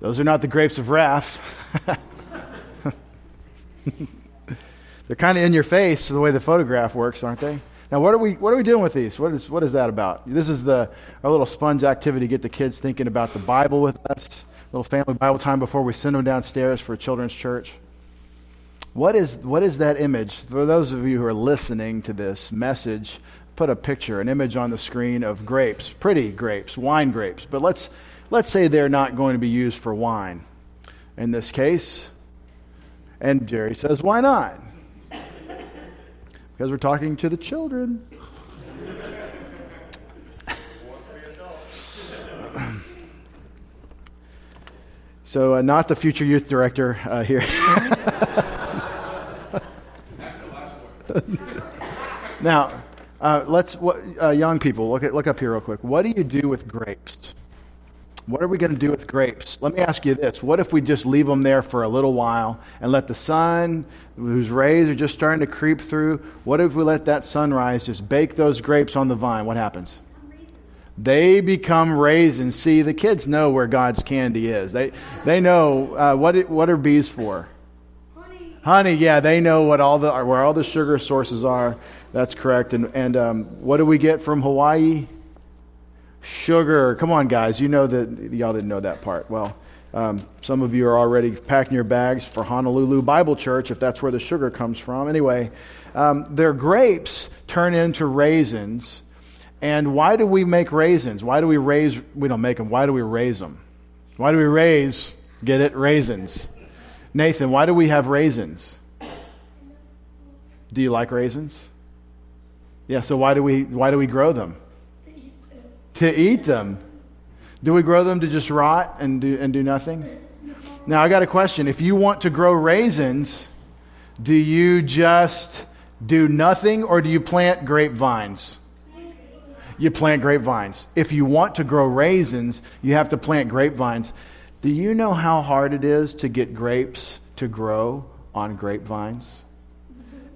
Those are not the grapes of wrath. They're kind of in your face the way the photograph works, aren't they? Now, what are we what are we doing with these? What is what is that about? This is the our little sponge activity. To get the kids thinking about the Bible with us. Little family Bible time before we send them downstairs for children's church. What is what is that image? For those of you who are listening to this message, put a picture, an image on the screen of grapes, pretty grapes, wine grapes. But let's let's say they're not going to be used for wine in this case. And Jerry says, "Why not?" because we're talking to the children. so, uh, not the future youth director uh, here. now, uh, let's uh, young people look at, look up here real quick. What do you do with grapes? What are we going to do with grapes? Let me ask you this. What if we just leave them there for a little while and let the sun, whose rays are just starting to creep through, what if we let that sunrise just bake those grapes on the vine? What happens? They become raisins. See, the kids know where God's candy is. They, they know uh, what, it, what are bees for? Honey. Honey, yeah, they know what all the, where all the sugar sources are. That's correct. And, and um, what do we get from Hawaii? Sugar. Come on, guys. You know that y'all didn't know that part. Well, um, some of you are already packing your bags for Honolulu Bible Church if that's where the sugar comes from. Anyway, um, their grapes turn into raisins. And why do we make raisins? Why do we raise? We don't make them. Why do we raise them? Why do we raise? Get it? Raisins. Nathan, why do we have raisins? Do you like raisins? Yeah, so why do we why do we grow them? To eat them. Do we grow them to just rot and do, and do nothing? Now, I got a question. If you want to grow raisins, do you just do nothing or do you plant grapevines? You plant grapevines. If you want to grow raisins, you have to plant grapevines. Do you know how hard it is to get grapes to grow on grapevines?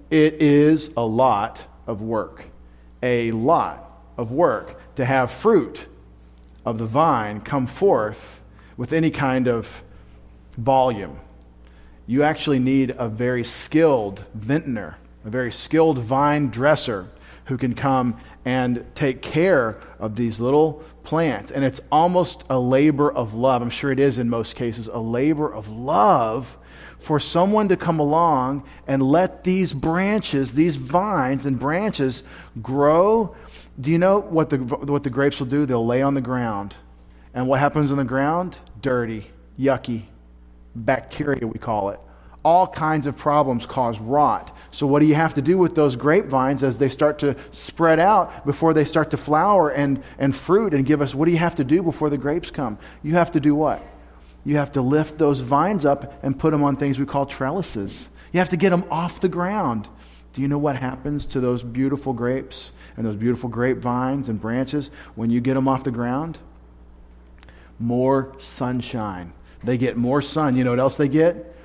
It is a lot of work. A lot of work to have fruit of the vine come forth with any kind of volume. You actually need a very skilled vintner, a very skilled vine dresser who can come and take care of these little plants. And it's almost a labor of love. I'm sure it is in most cases, a labor of love for someone to come along and let these branches, these vines and branches grow do you know what the, what the grapes will do? They'll lay on the ground. And what happens on the ground? Dirty, yucky, bacteria, we call it. All kinds of problems cause rot. So, what do you have to do with those grapevines as they start to spread out before they start to flower and, and fruit and give us? What do you have to do before the grapes come? You have to do what? You have to lift those vines up and put them on things we call trellises. You have to get them off the ground. Do you know what happens to those beautiful grapes? and those beautiful grapevines and branches, when you get them off the ground, more sunshine. They get more sun. You know what else they get?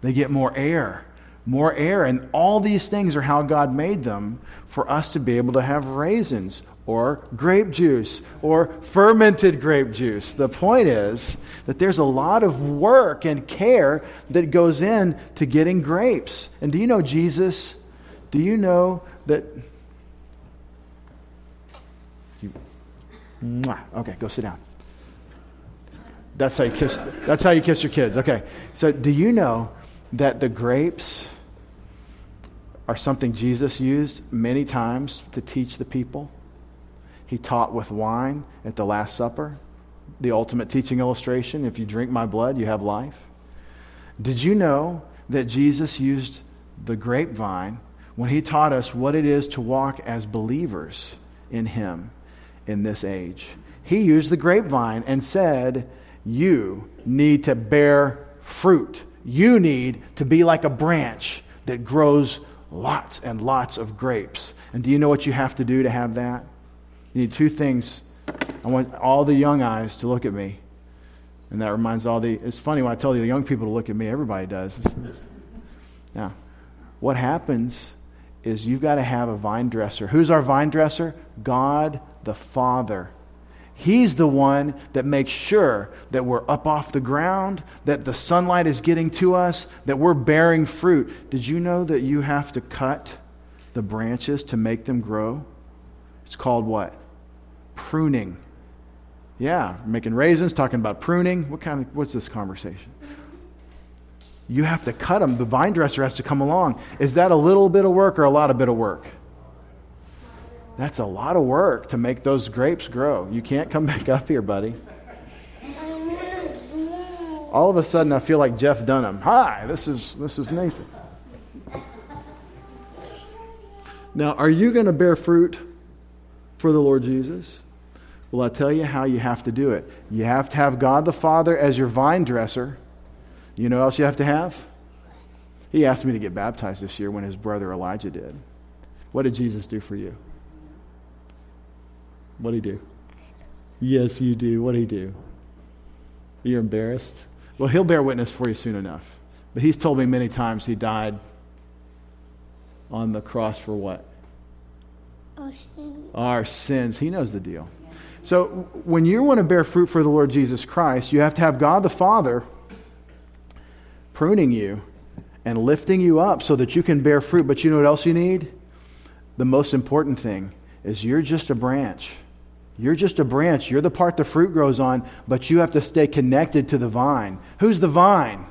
They get more air. More air. And all these things are how God made them for us to be able to have raisins or grape juice or fermented grape juice. The point is that there's a lot of work and care that goes in to getting grapes. And do you know Jesus? Do you know that. You, okay, go sit down. That's how you kiss. That's how you kiss your kids. Okay. So, do you know that the grapes are something Jesus used many times to teach the people? He taught with wine at the Last Supper, the ultimate teaching illustration. If you drink my blood, you have life. Did you know that Jesus used the grapevine when he taught us what it is to walk as believers in him in this age. He used the grapevine and said, You need to bear fruit. You need to be like a branch that grows lots and lots of grapes. And do you know what you have to do to have that? You need two things. I want all the young eyes to look at me. And that reminds all the. It's funny when I tell the young people to look at me, everybody does. Now, what happens is you've got to have a vine dresser. Who's our vine dresser? God the Father. He's the one that makes sure that we're up off the ground, that the sunlight is getting to us, that we're bearing fruit. Did you know that you have to cut the branches to make them grow? It's called what? Pruning. Yeah, making raisins, talking about pruning. What kind of what's this conversation? You have to cut them. The vine dresser has to come along. Is that a little bit of work or a lot of bit of work? That's a lot of work to make those grapes grow. You can't come back up here, buddy. All of a sudden, I feel like Jeff Dunham. Hi, this is this is Nathan. Now, are you going to bear fruit for the Lord Jesus? Well, I'll tell you how you have to do it. You have to have God the Father as your vine dresser. You know what else you have to have? He asked me to get baptized this year when his brother Elijah did. What did Jesus do for you? What did he do? Yes, you do. What did he do? You're embarrassed? Well, he'll bear witness for you soon enough. But he's told me many times he died on the cross for what? Our sins. He knows the deal. So when you want to bear fruit for the Lord Jesus Christ, you have to have God the Father pruning you and lifting you up so that you can bear fruit. But you know what else you need? The most important thing is you're just a branch. You're just a branch. You're the part the fruit grows on, but you have to stay connected to the vine. Who's the vine?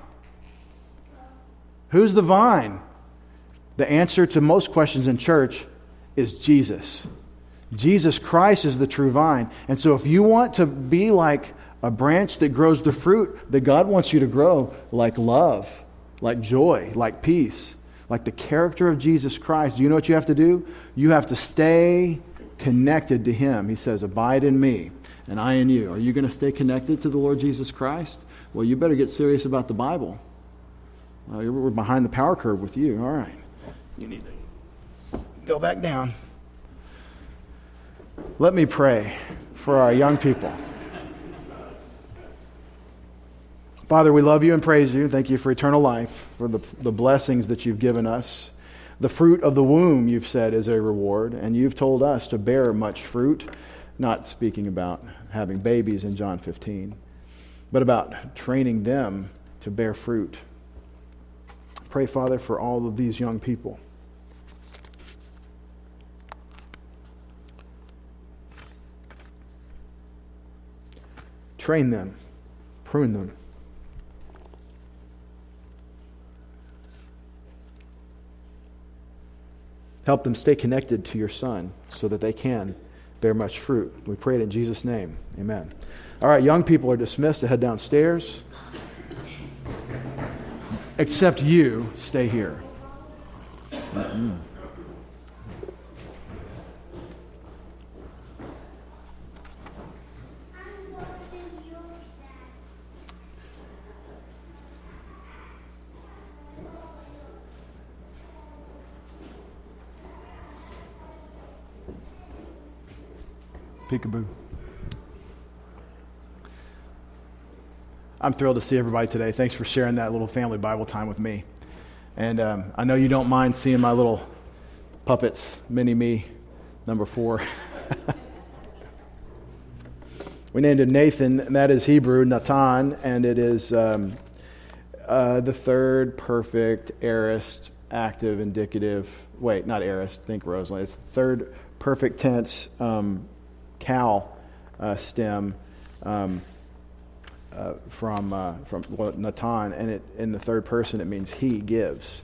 Who's the vine? The answer to most questions in church is Jesus. Jesus Christ is the true vine. And so if you want to be like a branch that grows the fruit that God wants you to grow, like love, like joy, like peace, like the character of Jesus Christ, do you know what you have to do? You have to stay connected to Him. He says, Abide in me, and I in you. Are you going to stay connected to the Lord Jesus Christ? Well, you better get serious about the Bible. We're behind the power curve with you. All right. You need to go back down. Let me pray for our young people. Father, we love you and praise you. Thank you for eternal life, for the, the blessings that you've given us. The fruit of the womb, you've said, is a reward, and you've told us to bear much fruit, not speaking about having babies in John 15, but about training them to bear fruit. Pray, Father, for all of these young people. Train them, prune them. Help them stay connected to your Son so that they can bear much fruit. We pray it in Jesus' name. Amen. All right, young people are dismissed to head downstairs. Except you, stay here. Mm-hmm. Peekaboo. I'm thrilled to see everybody today. Thanks for sharing that little family Bible time with me. And um, I know you don't mind seeing my little puppets, mini me, number four. we named him Nathan, and that is Hebrew, Natan, and it is um, uh, the third perfect aorist, active, indicative. Wait, not aorist, think Rosalind. It's the third perfect tense um, Qal uh, stem um, uh, from, uh, from well, Natan, and it, in the third person it means he gives,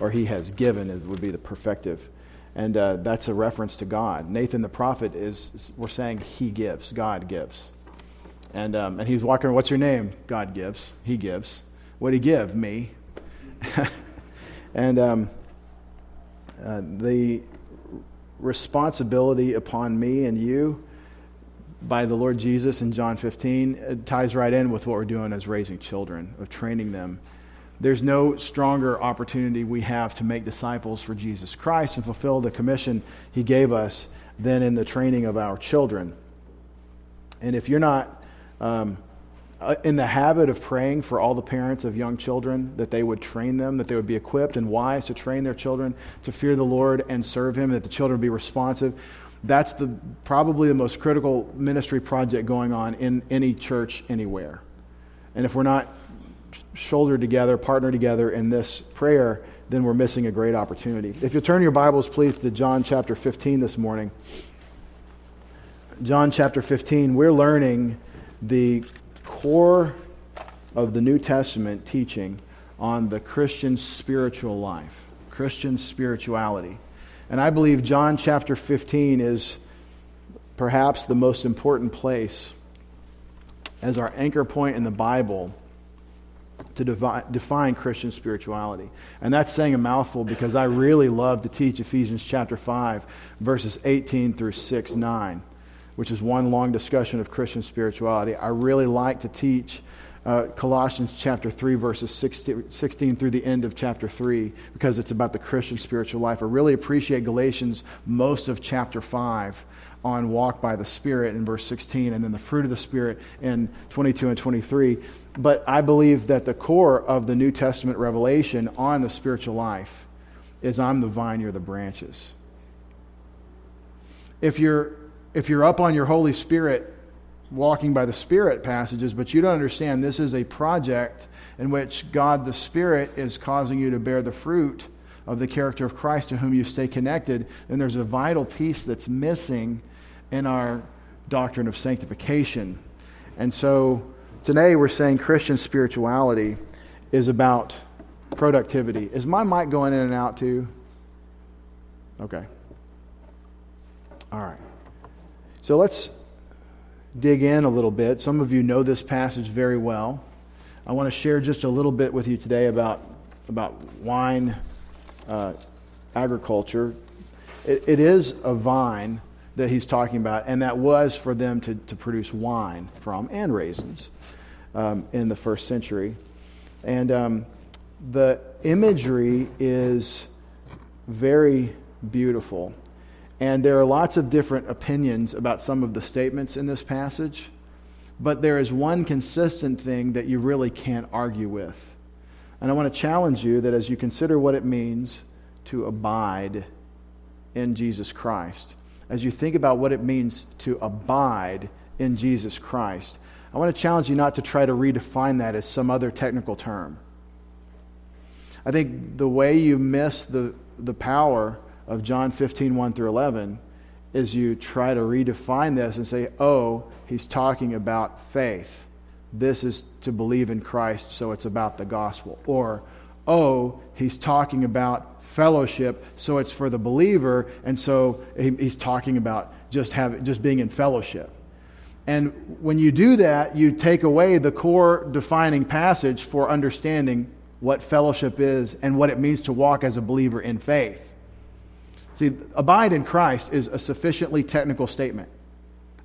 or he has given, it would be the perfective. And uh, that's a reference to God. Nathan the prophet is, we're saying he gives, God gives. And, um, and he's walking, what's your name? God gives, he gives. What did he give? Me. and um, uh, the responsibility upon me and you by the Lord Jesus in John 15 it ties right in with what we're doing as raising children, of training them. There's no stronger opportunity we have to make disciples for Jesus Christ and fulfill the commission He gave us than in the training of our children. And if you're not um, uh, in the habit of praying for all the parents of young children, that they would train them, that they would be equipped and wise to train their children to fear the Lord and serve Him, that the children be responsive, that's the, probably the most critical ministry project going on in any church anywhere. And if we're not shoulder together, partner together in this prayer, then we're missing a great opportunity. If you'll turn your Bibles, please, to John chapter 15 this morning. John chapter 15, we're learning the core of the New Testament teaching on the Christian spiritual life, Christian spirituality. And I believe John chapter 15 is perhaps the most important place as our anchor point in the Bible to define Christian spirituality. And that's saying a mouthful because I really love to teach Ephesians chapter 5, verses 18 through 6 9, which is one long discussion of Christian spirituality. I really like to teach uh, Colossians chapter 3, verses 16, 16, through the end of chapter 3, because it's about the Christian spiritual life. I really appreciate Galatians, most of chapter 5, on walk by the Spirit in verse 16, and then the fruit of the Spirit in 22 and 23. But I believe that the core of the New Testament revelation on the spiritual life is I'm the vine, you're the branches. If you're, if you're up on your Holy Spirit, walking by the Spirit passages, but you don't understand this is a project in which God the Spirit is causing you to bear the fruit of the character of Christ to whom you stay connected, then there's a vital piece that's missing in our doctrine of sanctification. And so Today we're saying Christian spirituality is about productivity. Is my mic going in and out too? Okay. All right. So let's dig in a little bit. Some of you know this passage very well. I want to share just a little bit with you today about, about wine uh, agriculture. It, it is a vine that he's talking about, and that was for them to, to produce wine from and raisins um, in the first century. And um, the imagery is very beautiful. And there are lots of different opinions about some of the statements in this passage, but there is one consistent thing that you really can't argue with. And I want to challenge you that as you consider what it means to abide in Jesus Christ, as you think about what it means to abide in Jesus Christ, I want to challenge you not to try to redefine that as some other technical term. I think the way you miss the, the power of John 15, 1 through 11, is you try to redefine this and say, oh, he's talking about faith. This is to believe in Christ, so it's about the gospel. Or, oh, he's talking about fellowship, so it's for the believer, and so he's talking about just, have, just being in fellowship. And when you do that, you take away the core defining passage for understanding what fellowship is and what it means to walk as a believer in faith. See, abide in Christ is a sufficiently technical statement.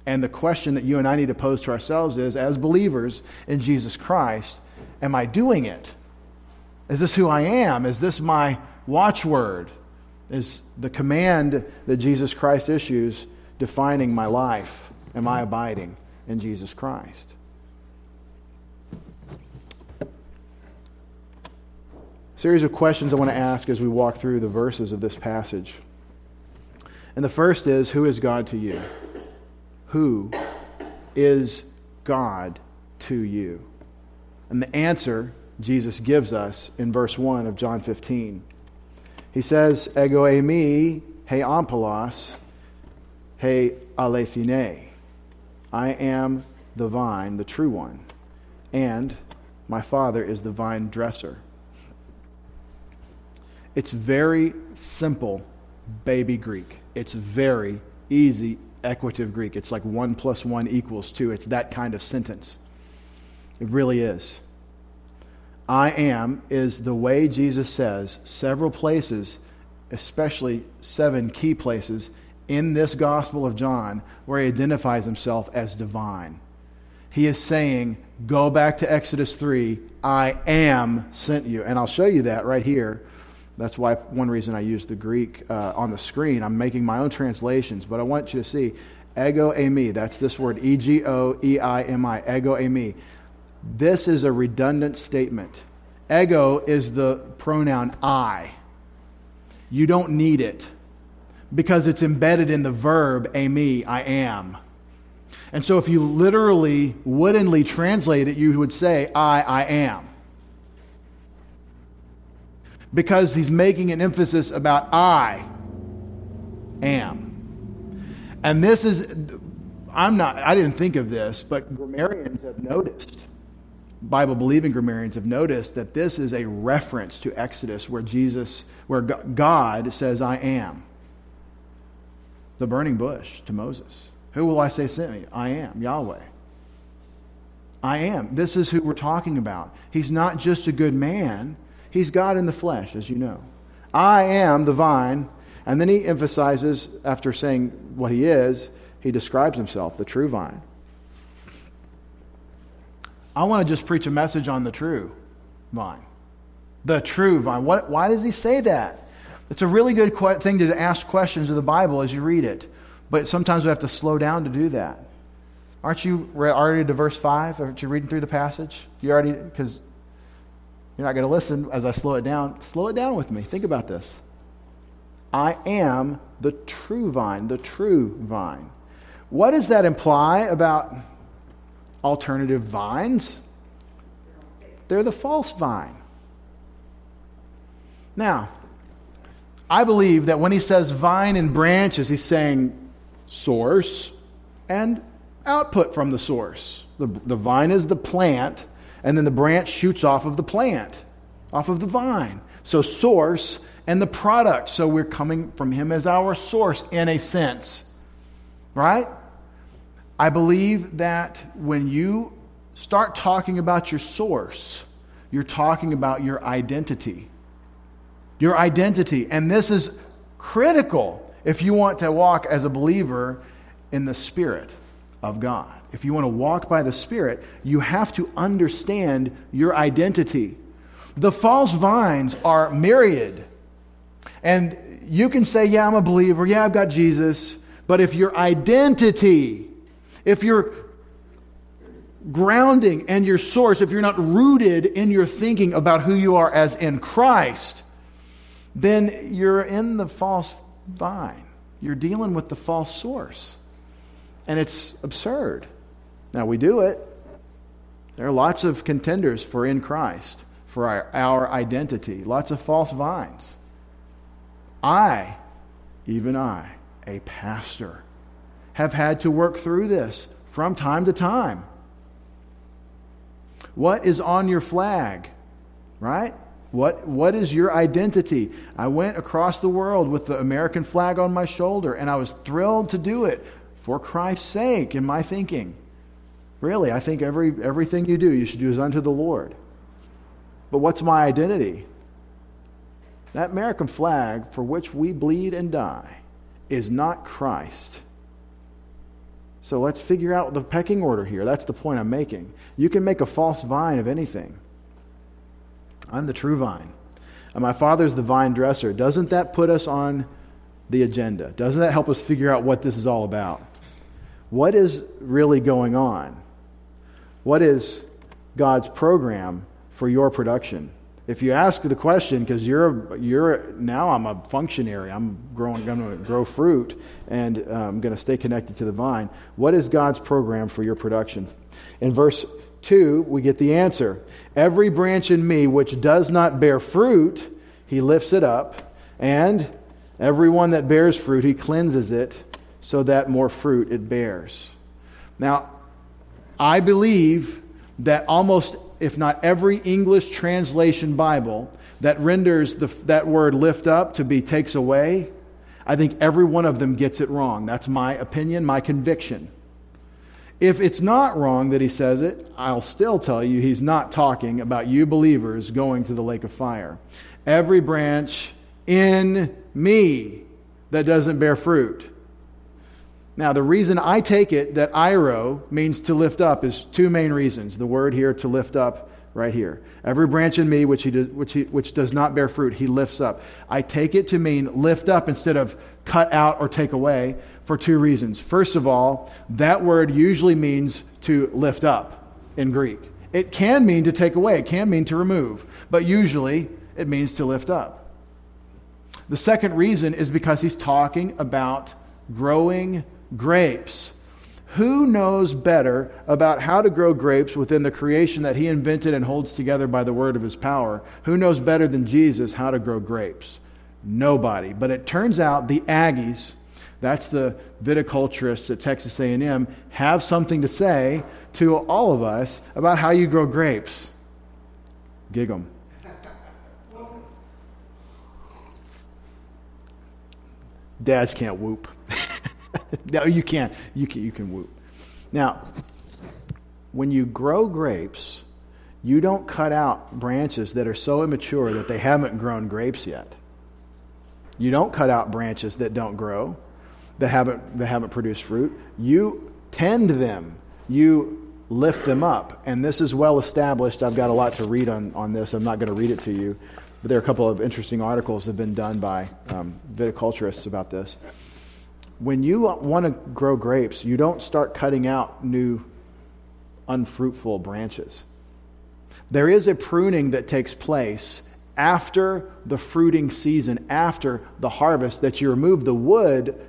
And the question that you and I need to pose to ourselves is as believers in Jesus Christ, am I doing it? Is this who I am? Is this my watchword? Is the command that Jesus Christ issues defining my life? Am I abiding in Jesus Christ? Series of questions I want to ask as we walk through the verses of this passage. And the first is Who is God to you? Who is God to you? And the answer Jesus gives us in verse 1 of John 15. He says, Ego eimi, he ampelos, he alethine. I am the vine, the true one, and my Father is the vine dresser. It's very simple baby Greek. It's very easy equative Greek. It's like one plus one equals two. It's that kind of sentence. It really is. I am is the way Jesus says several places, especially seven key places in this Gospel of John where he identifies himself as divine. He is saying, Go back to Exodus 3, I am sent you. And I'll show you that right here. That's why one reason I use the Greek uh, on the screen. I'm making my own translations, but I want you to see ego eimi. That's this word, E G O E I M I, ego eimi. This is a redundant statement. Ego is the pronoun I. You don't need it because it's embedded in the verb eimi, I am. And so if you literally, woodenly translate it, you would say, I, I am. Because he's making an emphasis about I am. And this is, I'm not, I didn't think of this, but grammarians have noticed, Bible believing grammarians have noticed that this is a reference to Exodus where Jesus, where God says, I am. The burning bush to Moses. Who will I say sent me? I am, Yahweh. I am. This is who we're talking about. He's not just a good man, he's God in the flesh, as you know. I am the vine. And then he emphasizes, after saying what he is, he describes himself, the true vine. I want to just preach a message on the true vine. The true vine. What, why does he say that? It's a really good thing to ask questions of the Bible as you read it. But sometimes we have to slow down to do that. Aren't you already to verse 5? Aren't you reading through the passage? You already, because you're not going to listen as I slow it down. Slow it down with me. Think about this. I am the true vine, the true vine. What does that imply about alternative vines? They're the false vine. Now, I believe that when he says vine and branches, he's saying source and output from the source. The, the vine is the plant, and then the branch shoots off of the plant, off of the vine. So, source and the product. So, we're coming from him as our source in a sense. Right? I believe that when you start talking about your source, you're talking about your identity. Your identity. And this is critical if you want to walk as a believer in the Spirit of God. If you want to walk by the Spirit, you have to understand your identity. The false vines are myriad. And you can say, Yeah, I'm a believer. Yeah, I've got Jesus. But if your identity if you're grounding and your source, if you're not rooted in your thinking about who you are as in Christ, then you're in the false vine. You're dealing with the false source. And it's absurd. Now, we do it. There are lots of contenders for in Christ, for our, our identity, lots of false vines. I, even I, a pastor, have had to work through this from time to time. What is on your flag? Right? What, what is your identity? I went across the world with the American flag on my shoulder, and I was thrilled to do it for Christ's sake in my thinking. Really, I think every, everything you do, you should do is unto the Lord. But what's my identity? That American flag for which we bleed and die is not Christ. So let's figure out the pecking order here. That's the point I'm making. You can make a false vine of anything. I'm the true vine. And my father's the vine dresser. Doesn't that put us on the agenda? Doesn't that help us figure out what this is all about? What is really going on? What is God's program for your production? if you ask the question, because you're, you're now I'm a functionary, I'm growing, going to grow fruit, and uh, I'm going to stay connected to the vine. What is God's program for your production? In verse 2, we get the answer Every branch in me which does not bear fruit, he lifts it up, and every one that bears fruit, he cleanses it so that more fruit it bears. Now, I believe that almost if not every English translation Bible that renders the, that word lift up to be takes away, I think every one of them gets it wrong. That's my opinion, my conviction. If it's not wrong that he says it, I'll still tell you he's not talking about you believers going to the lake of fire. Every branch in me that doesn't bear fruit. Now, the reason I take it that airo means to lift up is two main reasons. The word here, to lift up, right here. Every branch in me which, he does, which, he, which does not bear fruit, he lifts up. I take it to mean lift up instead of cut out or take away for two reasons. First of all, that word usually means to lift up in Greek. It can mean to take away, it can mean to remove, but usually it means to lift up. The second reason is because he's talking about growing grapes. Who knows better about how to grow grapes within the creation that he invented and holds together by the word of his power? Who knows better than Jesus how to grow grapes? Nobody. But it turns out the Aggies, that's the viticulturists at Texas A&M, have something to say to all of us about how you grow grapes. Gig them. Dads can't whoop. no, you can't. You can, you can whoop. Now, when you grow grapes, you don't cut out branches that are so immature that they haven't grown grapes yet. You don't cut out branches that don't grow, that haven't, that haven't produced fruit. You tend them. You lift them up. And this is well established. I've got a lot to read on, on this. I'm not going to read it to you. But there are a couple of interesting articles that have been done by um, viticulturists about this. When you want to grow grapes, you don't start cutting out new, unfruitful branches. There is a pruning that takes place after the fruiting season, after the harvest, that you remove the wood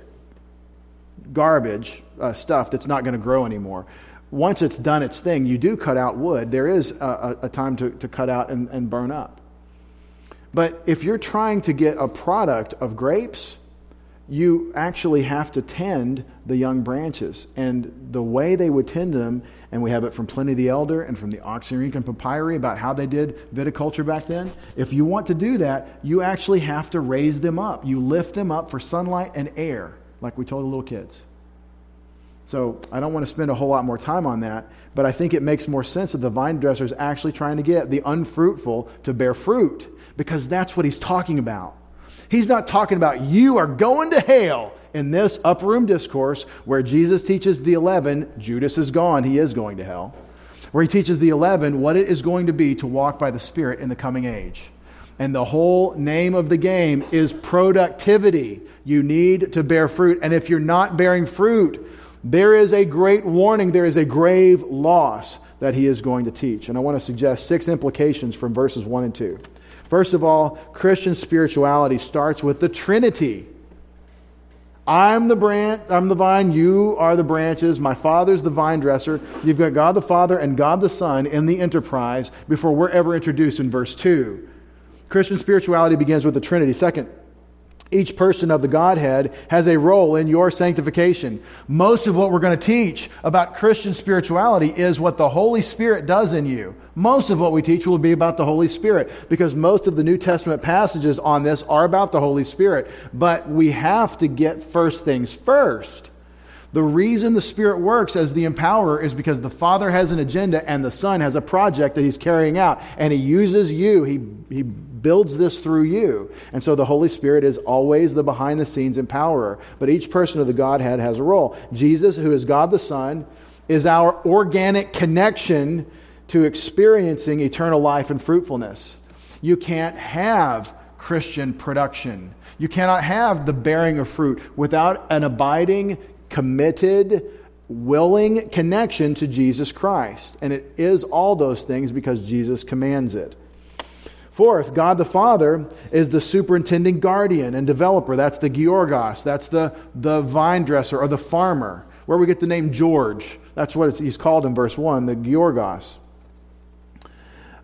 garbage uh, stuff that's not going to grow anymore. Once it's done its thing, you do cut out wood. There is a, a, a time to, to cut out and, and burn up. But if you're trying to get a product of grapes, you actually have to tend the young branches. And the way they would tend them, and we have it from Pliny the Elder and from the Oxyrhynchus Papyri about how they did viticulture back then. If you want to do that, you actually have to raise them up. You lift them up for sunlight and air, like we told the little kids. So I don't want to spend a whole lot more time on that, but I think it makes more sense that the vine dresser is actually trying to get the unfruitful to bear fruit because that's what he's talking about. He's not talking about you are going to hell in this upper room discourse where Jesus teaches the 11, Judas is gone, he is going to hell, where he teaches the 11 what it is going to be to walk by the Spirit in the coming age. And the whole name of the game is productivity. You need to bear fruit. And if you're not bearing fruit, there is a great warning, there is a grave loss that he is going to teach. And I want to suggest six implications from verses 1 and 2. First of all, Christian spirituality starts with the Trinity. I'm the branch, I'm the vine, you are the branches, my father's the vine dresser. You've got God the Father and God the Son in the enterprise before we're ever introduced in verse 2. Christian spirituality begins with the Trinity. Second, each person of the Godhead has a role in your sanctification. Most of what we're going to teach about Christian spirituality is what the Holy Spirit does in you. Most of what we teach will be about the Holy Spirit because most of the New Testament passages on this are about the Holy Spirit. But we have to get first things first. The reason the Spirit works as the empowerer is because the Father has an agenda and the Son has a project that He's carrying out, and He uses you. He, he builds this through you. And so the Holy Spirit is always the behind the scenes empowerer. But each person of the Godhead has a role. Jesus, who is God the Son, is our organic connection to experiencing eternal life and fruitfulness. You can't have Christian production. You cannot have the bearing of fruit without an abiding, committed, willing connection to Jesus Christ. And it is all those things because Jesus commands it. Fourth, God the Father is the superintending guardian and developer. That's the Georgos. That's the, the vine dresser or the farmer, where we get the name George. That's what he's called in verse 1, the Georgos.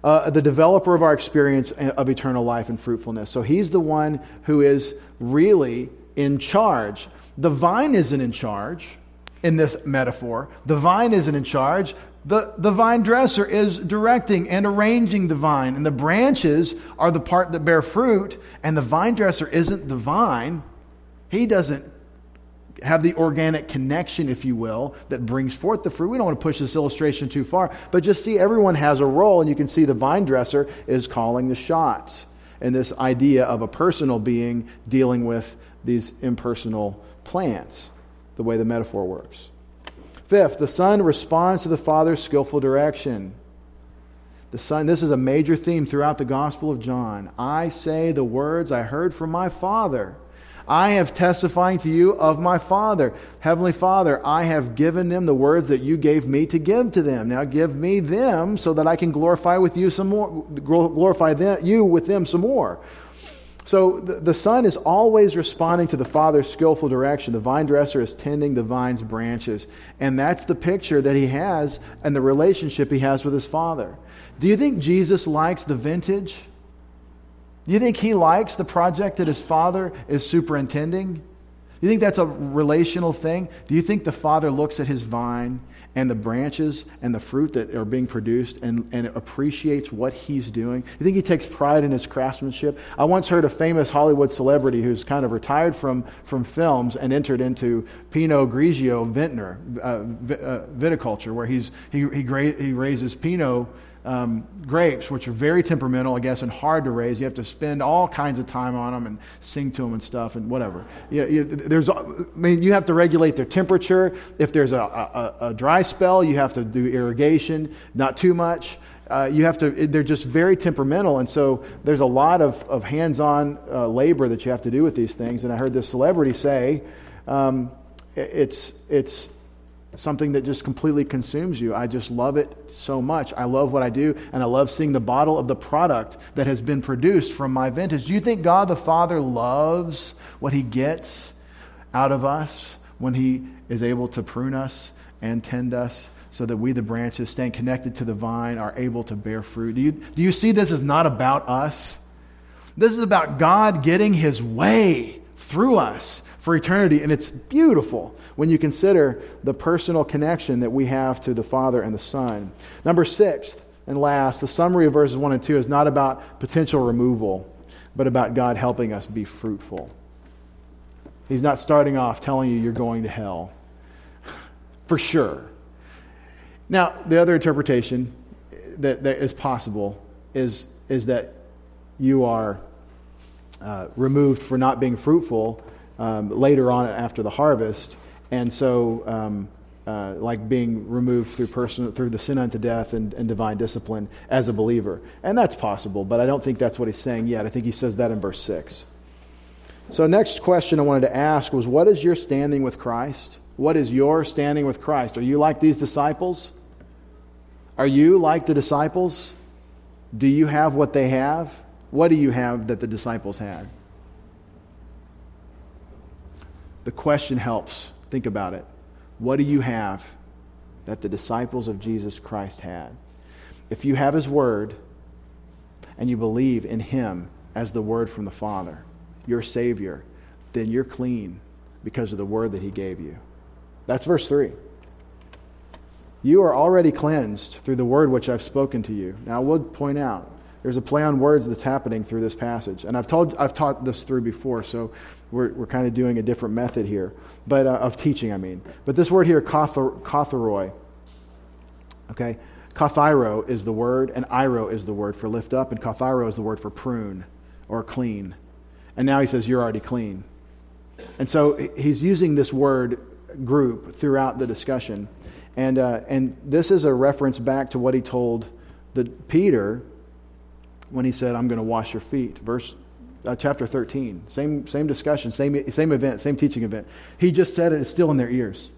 Uh, the developer of our experience of eternal life and fruitfulness. So he's the one who is really in charge. The vine isn't in charge in this metaphor. The vine isn't in charge. The, the vine dresser is directing and arranging the vine, and the branches are the part that bear fruit, and the vine dresser isn't the vine. He doesn't have the organic connection, if you will, that brings forth the fruit. We don't want to push this illustration too far, but just see everyone has a role, and you can see the vine dresser is calling the shots. And this idea of a personal being dealing with these impersonal plants, the way the metaphor works. Fifth, the Son responds to the Father's skillful direction. The Son, this is a major theme throughout the Gospel of John. I say the words I heard from my Father. I have testifying to you of my Father. Heavenly Father, I have given them the words that you gave me to give to them. Now give me them so that I can glorify with you some more, glorify them, you with them some more. So the, the son is always responding to the father's skillful direction. The vine dresser is tending the vine's branches. And that's the picture that he has and the relationship he has with his father. Do you think Jesus likes the vintage? Do you think he likes the project that his father is superintending? Do you think that's a relational thing? Do you think the father looks at his vine and the branches and the fruit that are being produced and, and appreciates what he's doing? Do you think he takes pride in his craftsmanship? I once heard a famous Hollywood celebrity who's kind of retired from, from films and entered into Pinot Grigio vintner, uh, uh, viticulture, where he's, he, he, gra- he raises Pinot um, grapes, which are very temperamental, I guess, and hard to raise. You have to spend all kinds of time on them and sing to them and stuff and whatever. You, you, there's, I mean, you have to regulate their temperature. If there's a, a, a dry spell, you have to do irrigation, not too much. Uh, you have to, they're just very temperamental. And so there's a lot of, of hands on uh, labor that you have to do with these things. And I heard this celebrity say, um, it's, it's, something that just completely consumes you. I just love it so much. I love what I do, and I love seeing the bottle of the product that has been produced from my vintage. Do you think God the Father loves what He gets out of us when He is able to prune us and tend us? So that we, the branches, staying connected to the vine, are able to bear fruit. Do you, do you see this is not about us? This is about God getting his way through us for eternity. And it's beautiful when you consider the personal connection that we have to the Father and the Son. Number six, and last, the summary of verses 1 and 2 is not about potential removal, but about God helping us be fruitful. He's not starting off telling you you're going to hell. For sure. Now, the other interpretation that, that is possible is, is that you are uh, removed for not being fruitful um, later on after the harvest. And so, um, uh, like being removed through, person, through the sin unto death and, and divine discipline as a believer. And that's possible, but I don't think that's what he's saying yet. I think he says that in verse 6. So, next question I wanted to ask was what is your standing with Christ? What is your standing with Christ? Are you like these disciples? Are you like the disciples? Do you have what they have? What do you have that the disciples had? The question helps. Think about it. What do you have that the disciples of Jesus Christ had? If you have His Word and you believe in Him as the Word from the Father, your Savior, then you're clean because of the Word that He gave you. That's verse 3. You are already cleansed through the Word which I've spoken to you. Now, I would point out there's a play on words that's happening through this passage. And I've, told, I've taught this through before, so we're, we're kind of doing a different method here, but uh, of teaching, I mean. But this word here, katharoi, okay, kathairo is the word, and airo is the word for lift up, and kathairo is the word for prune or clean. And now he says, You're already clean. And so he's using this word group throughout the discussion. And, uh, and this is a reference back to what he told the, Peter when he said, I'm going to wash your feet. Verse uh, chapter 13. Same, same discussion, same, same event, same teaching event. He just said it, it's still in their ears.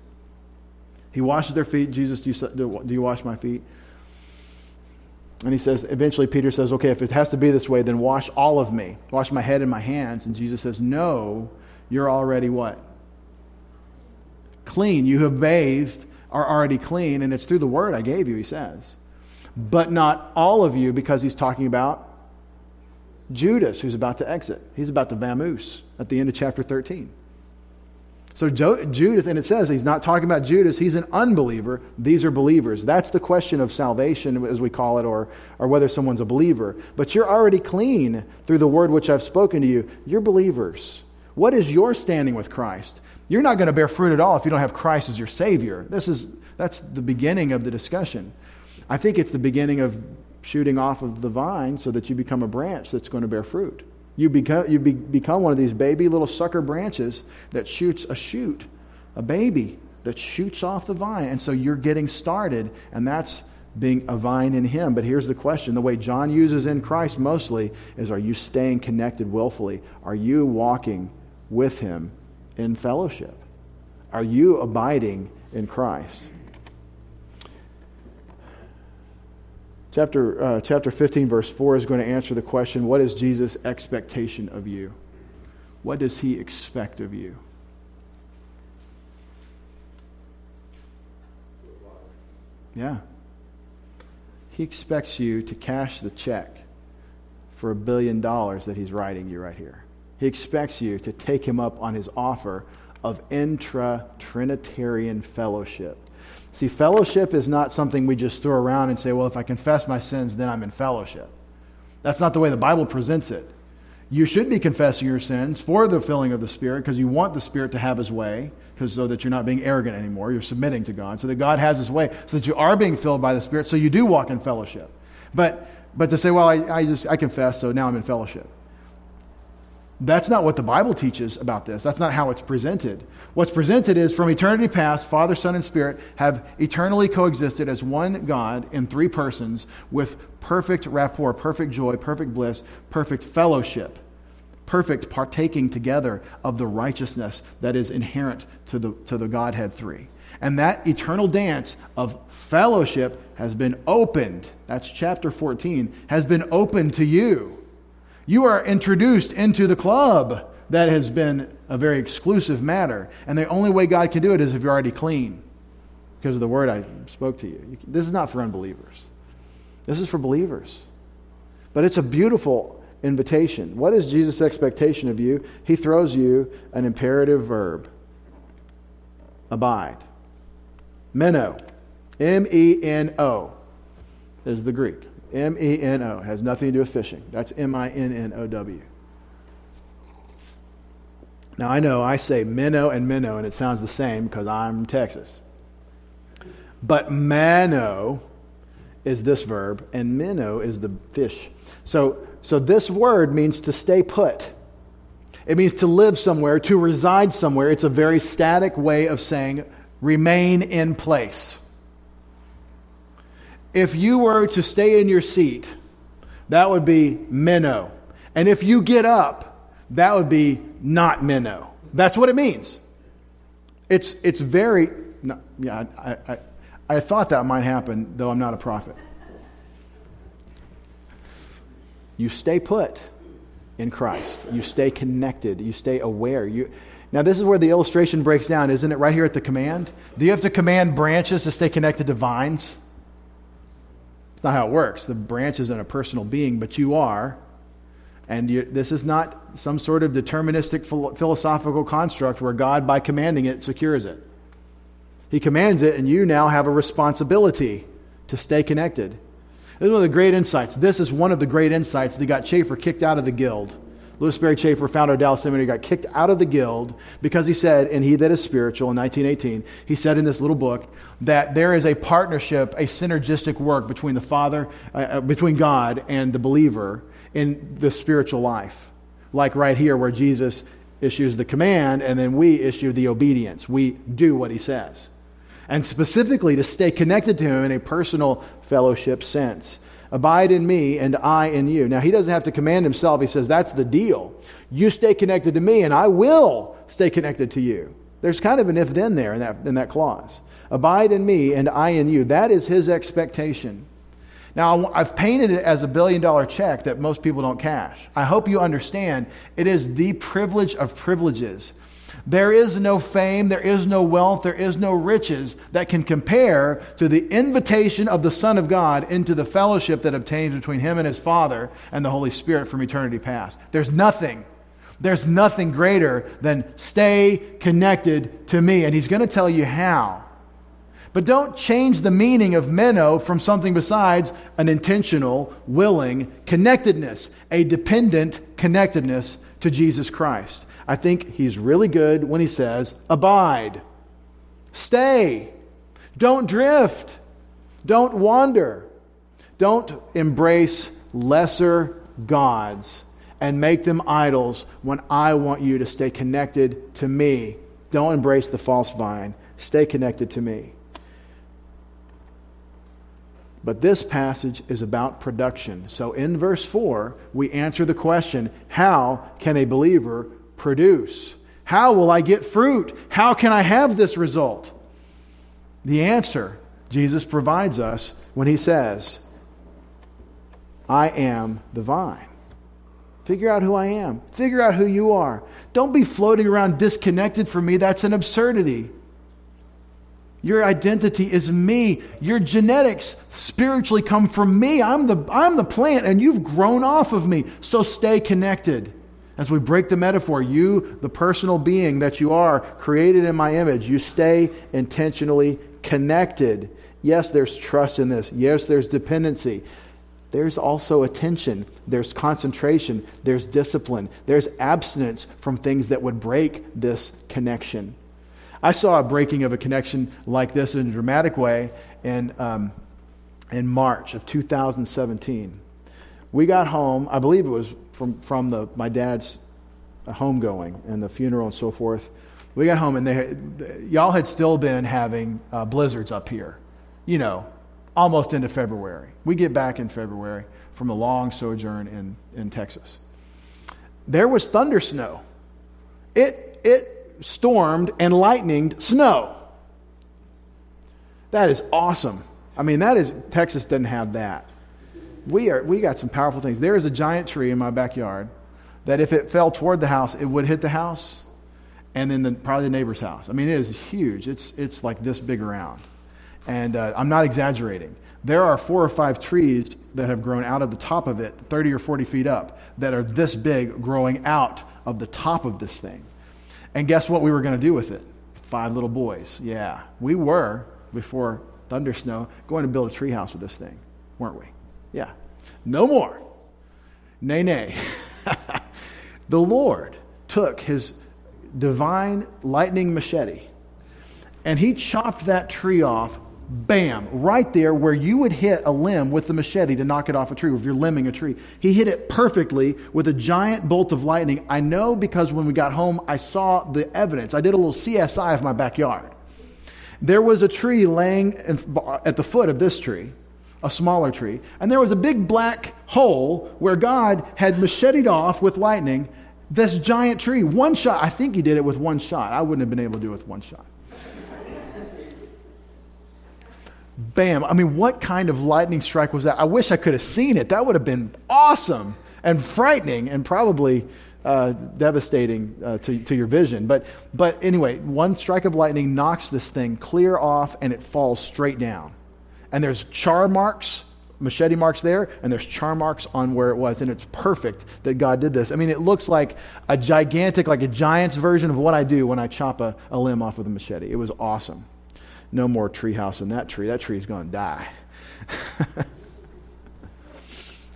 He washes their feet. Jesus, do you, do you wash my feet? And he says, eventually, Peter says, okay, if it has to be this way, then wash all of me. Wash my head and my hands. And Jesus says, no, you're already what? Clean. You have bathed, are already clean, and it's through the word I gave you, he says. But not all of you, because he's talking about Judas, who's about to exit. He's about to vamoose at the end of chapter 13. So Judas, and it says he's not talking about Judas, he's an unbeliever. These are believers. That's the question of salvation, as we call it, or, or whether someone's a believer. But you're already clean through the word which I've spoken to you. You're believers. What is your standing with Christ? You're not going to bear fruit at all if you don't have Christ as your Savior. This is, that's the beginning of the discussion. I think it's the beginning of shooting off of the vine so that you become a branch that's going to bear fruit. You become, you be, become one of these baby little sucker branches that shoots a shoot, a baby that shoots off the vine. And so you're getting started, and that's being a vine in Him. But here's the question the way John uses in Christ mostly is are you staying connected willfully? Are you walking with Him in fellowship? Are you abiding in Christ? Chapter, uh, chapter 15, verse 4 is going to answer the question what is Jesus' expectation of you? What does he expect of you? Yeah. He expects you to cash the check for a billion dollars that he's writing you right here. He expects you to take him up on his offer of intra Trinitarian fellowship. See, fellowship is not something we just throw around and say, well, if I confess my sins, then I'm in fellowship. That's not the way the Bible presents it. You should be confessing your sins for the filling of the Spirit because you want the Spirit to have His way, because so that you're not being arrogant anymore. You're submitting to God, so that God has His way, so that you are being filled by the Spirit, so you do walk in fellowship. But, but to say, well, I, I just I confess, so now I'm in fellowship. That's not what the Bible teaches about this. That's not how it's presented. What's presented is from eternity past, Father, Son, and Spirit have eternally coexisted as one God in three persons with perfect rapport, perfect joy, perfect bliss, perfect fellowship, perfect partaking together of the righteousness that is inherent to the, to the Godhead three. And that eternal dance of fellowship has been opened. That's chapter 14, has been opened to you you are introduced into the club that has been a very exclusive matter. And the only way God can do it is if you're already clean because of the word I spoke to you. This is not for unbelievers, this is for believers. But it's a beautiful invitation. What is Jesus' expectation of you? He throws you an imperative verb abide. Meno. M E N O is the Greek. M E N O. Has nothing to do with fishing. That's M I N N O W. Now, I know I say minnow and minnow, and it sounds the same because I'm Texas. But meno is this verb, and minnow is the fish. So, so this word means to stay put. It means to live somewhere, to reside somewhere. It's a very static way of saying remain in place if you were to stay in your seat, that would be minnow. And if you get up, that would be not minnow. That's what it means. It's, it's very, yeah, I, I, I thought that might happen, though I'm not a prophet. You stay put in Christ. You stay connected. You stay aware. You, now, this is where the illustration breaks down, isn't it? Right here at the command. Do you have to command branches to stay connected to vines? It's not how it works. The branch isn't a personal being, but you are. And you, this is not some sort of deterministic philosophical construct where God, by commanding it, secures it. He commands it, and you now have a responsibility to stay connected. This is one of the great insights. This is one of the great insights that got Chafer kicked out of the guild. Lewis Sperry Chafer, founder of Dallas Seminary, got kicked out of the guild because he said, and he that is spiritual in 1918, he said in this little book that there is a partnership, a synergistic work between the Father, uh, uh, between God and the believer in the spiritual life. Like right here, where Jesus issues the command and then we issue the obedience. We do what he says. And specifically to stay connected to him in a personal fellowship sense. Abide in me and I in you. Now, he doesn't have to command himself. He says, That's the deal. You stay connected to me, and I will stay connected to you. There's kind of an if then there in that, in that clause. Abide in me and I in you. That is his expectation. Now, I've painted it as a billion dollar check that most people don't cash. I hope you understand it is the privilege of privileges there is no fame, there is no wealth, there is no riches that can compare to the invitation of the Son of God into the fellowship that obtains between him and his Father and the Holy Spirit from eternity past. There's nothing. There's nothing greater than stay connected to me. And he's going to tell you how. But don't change the meaning of meno from something besides an intentional, willing connectedness, a dependent connectedness to Jesus Christ. I think he's really good when he says, abide, stay, don't drift, don't wander, don't embrace lesser gods and make them idols when I want you to stay connected to me. Don't embrace the false vine, stay connected to me. But this passage is about production. So in verse 4, we answer the question how can a believer produce? How will I get fruit? How can I have this result? The answer Jesus provides us when he says, I am the vine. Figure out who I am. Figure out who you are. Don't be floating around disconnected from me. That's an absurdity. Your identity is me. Your genetics spiritually come from me. I'm the, I'm the plant, and you've grown off of me. So stay connected. As we break the metaphor, you, the personal being that you are, created in my image, you stay intentionally connected. Yes, there's trust in this. Yes, there's dependency. There's also attention, there's concentration, there's discipline, there's abstinence from things that would break this connection. I saw a breaking of a connection like this in a dramatic way in, um, in March of 2017. We got home, I believe it was from, from the, my dad's homegoing and the funeral and so forth. We got home and they, y'all had still been having uh, blizzards up here, you know, almost into February. We get back in February from a long sojourn in, in Texas. There was thunder snow. It, it stormed and lightninged snow. That is awesome. I mean, that is, Texas doesn't have that. We, are, we got some powerful things. There is a giant tree in my backyard that if it fell toward the house, it would hit the house and then the, probably the neighbor's house. I mean, it is huge. It's, it's like this big around. And uh, I'm not exaggerating. There are four or five trees that have grown out of the top of it, 30 or 40 feet up, that are this big growing out of the top of this thing. And guess what we were going to do with it? Five little boys. Yeah, we were, before thundersnow going to build a treehouse with this thing, weren't we? Yeah. No more. Nay, nay. the Lord took his divine lightning machete and he chopped that tree off bam, right there where you would hit a limb with the machete to knock it off a tree, if you're limbing a tree. He hit it perfectly with a giant bolt of lightning. I know because when we got home, I saw the evidence. I did a little CSI of my backyard. There was a tree laying at the foot of this tree, a smaller tree, and there was a big black hole where God had macheted off with lightning this giant tree. One shot. I think he did it with one shot. I wouldn't have been able to do it with one shot. bam. I mean, what kind of lightning strike was that? I wish I could have seen it. That would have been awesome and frightening and probably uh, devastating uh, to, to your vision. But, but anyway, one strike of lightning knocks this thing clear off and it falls straight down. And there's char marks, machete marks there, and there's char marks on where it was. And it's perfect that God did this. I mean, it looks like a gigantic, like a giant's version of what I do when I chop a, a limb off with a machete. It was awesome no more treehouse in that tree. That tree is going to die.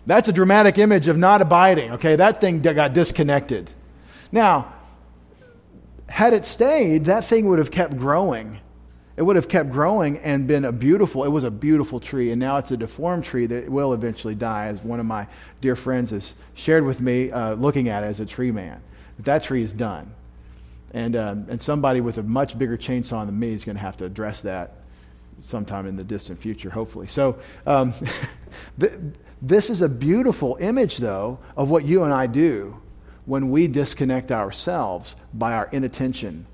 That's a dramatic image of not abiding, okay? That thing got disconnected. Now, had it stayed, that thing would have kept growing. It would have kept growing and been a beautiful, it was a beautiful tree, and now it's a deformed tree that will eventually die, as one of my dear friends has shared with me, uh, looking at it as a tree man. That that tree is done. And, um, and somebody with a much bigger chainsaw than me is going to have to address that sometime in the distant future, hopefully. So, um, this is a beautiful image, though, of what you and I do when we disconnect ourselves by our inattention,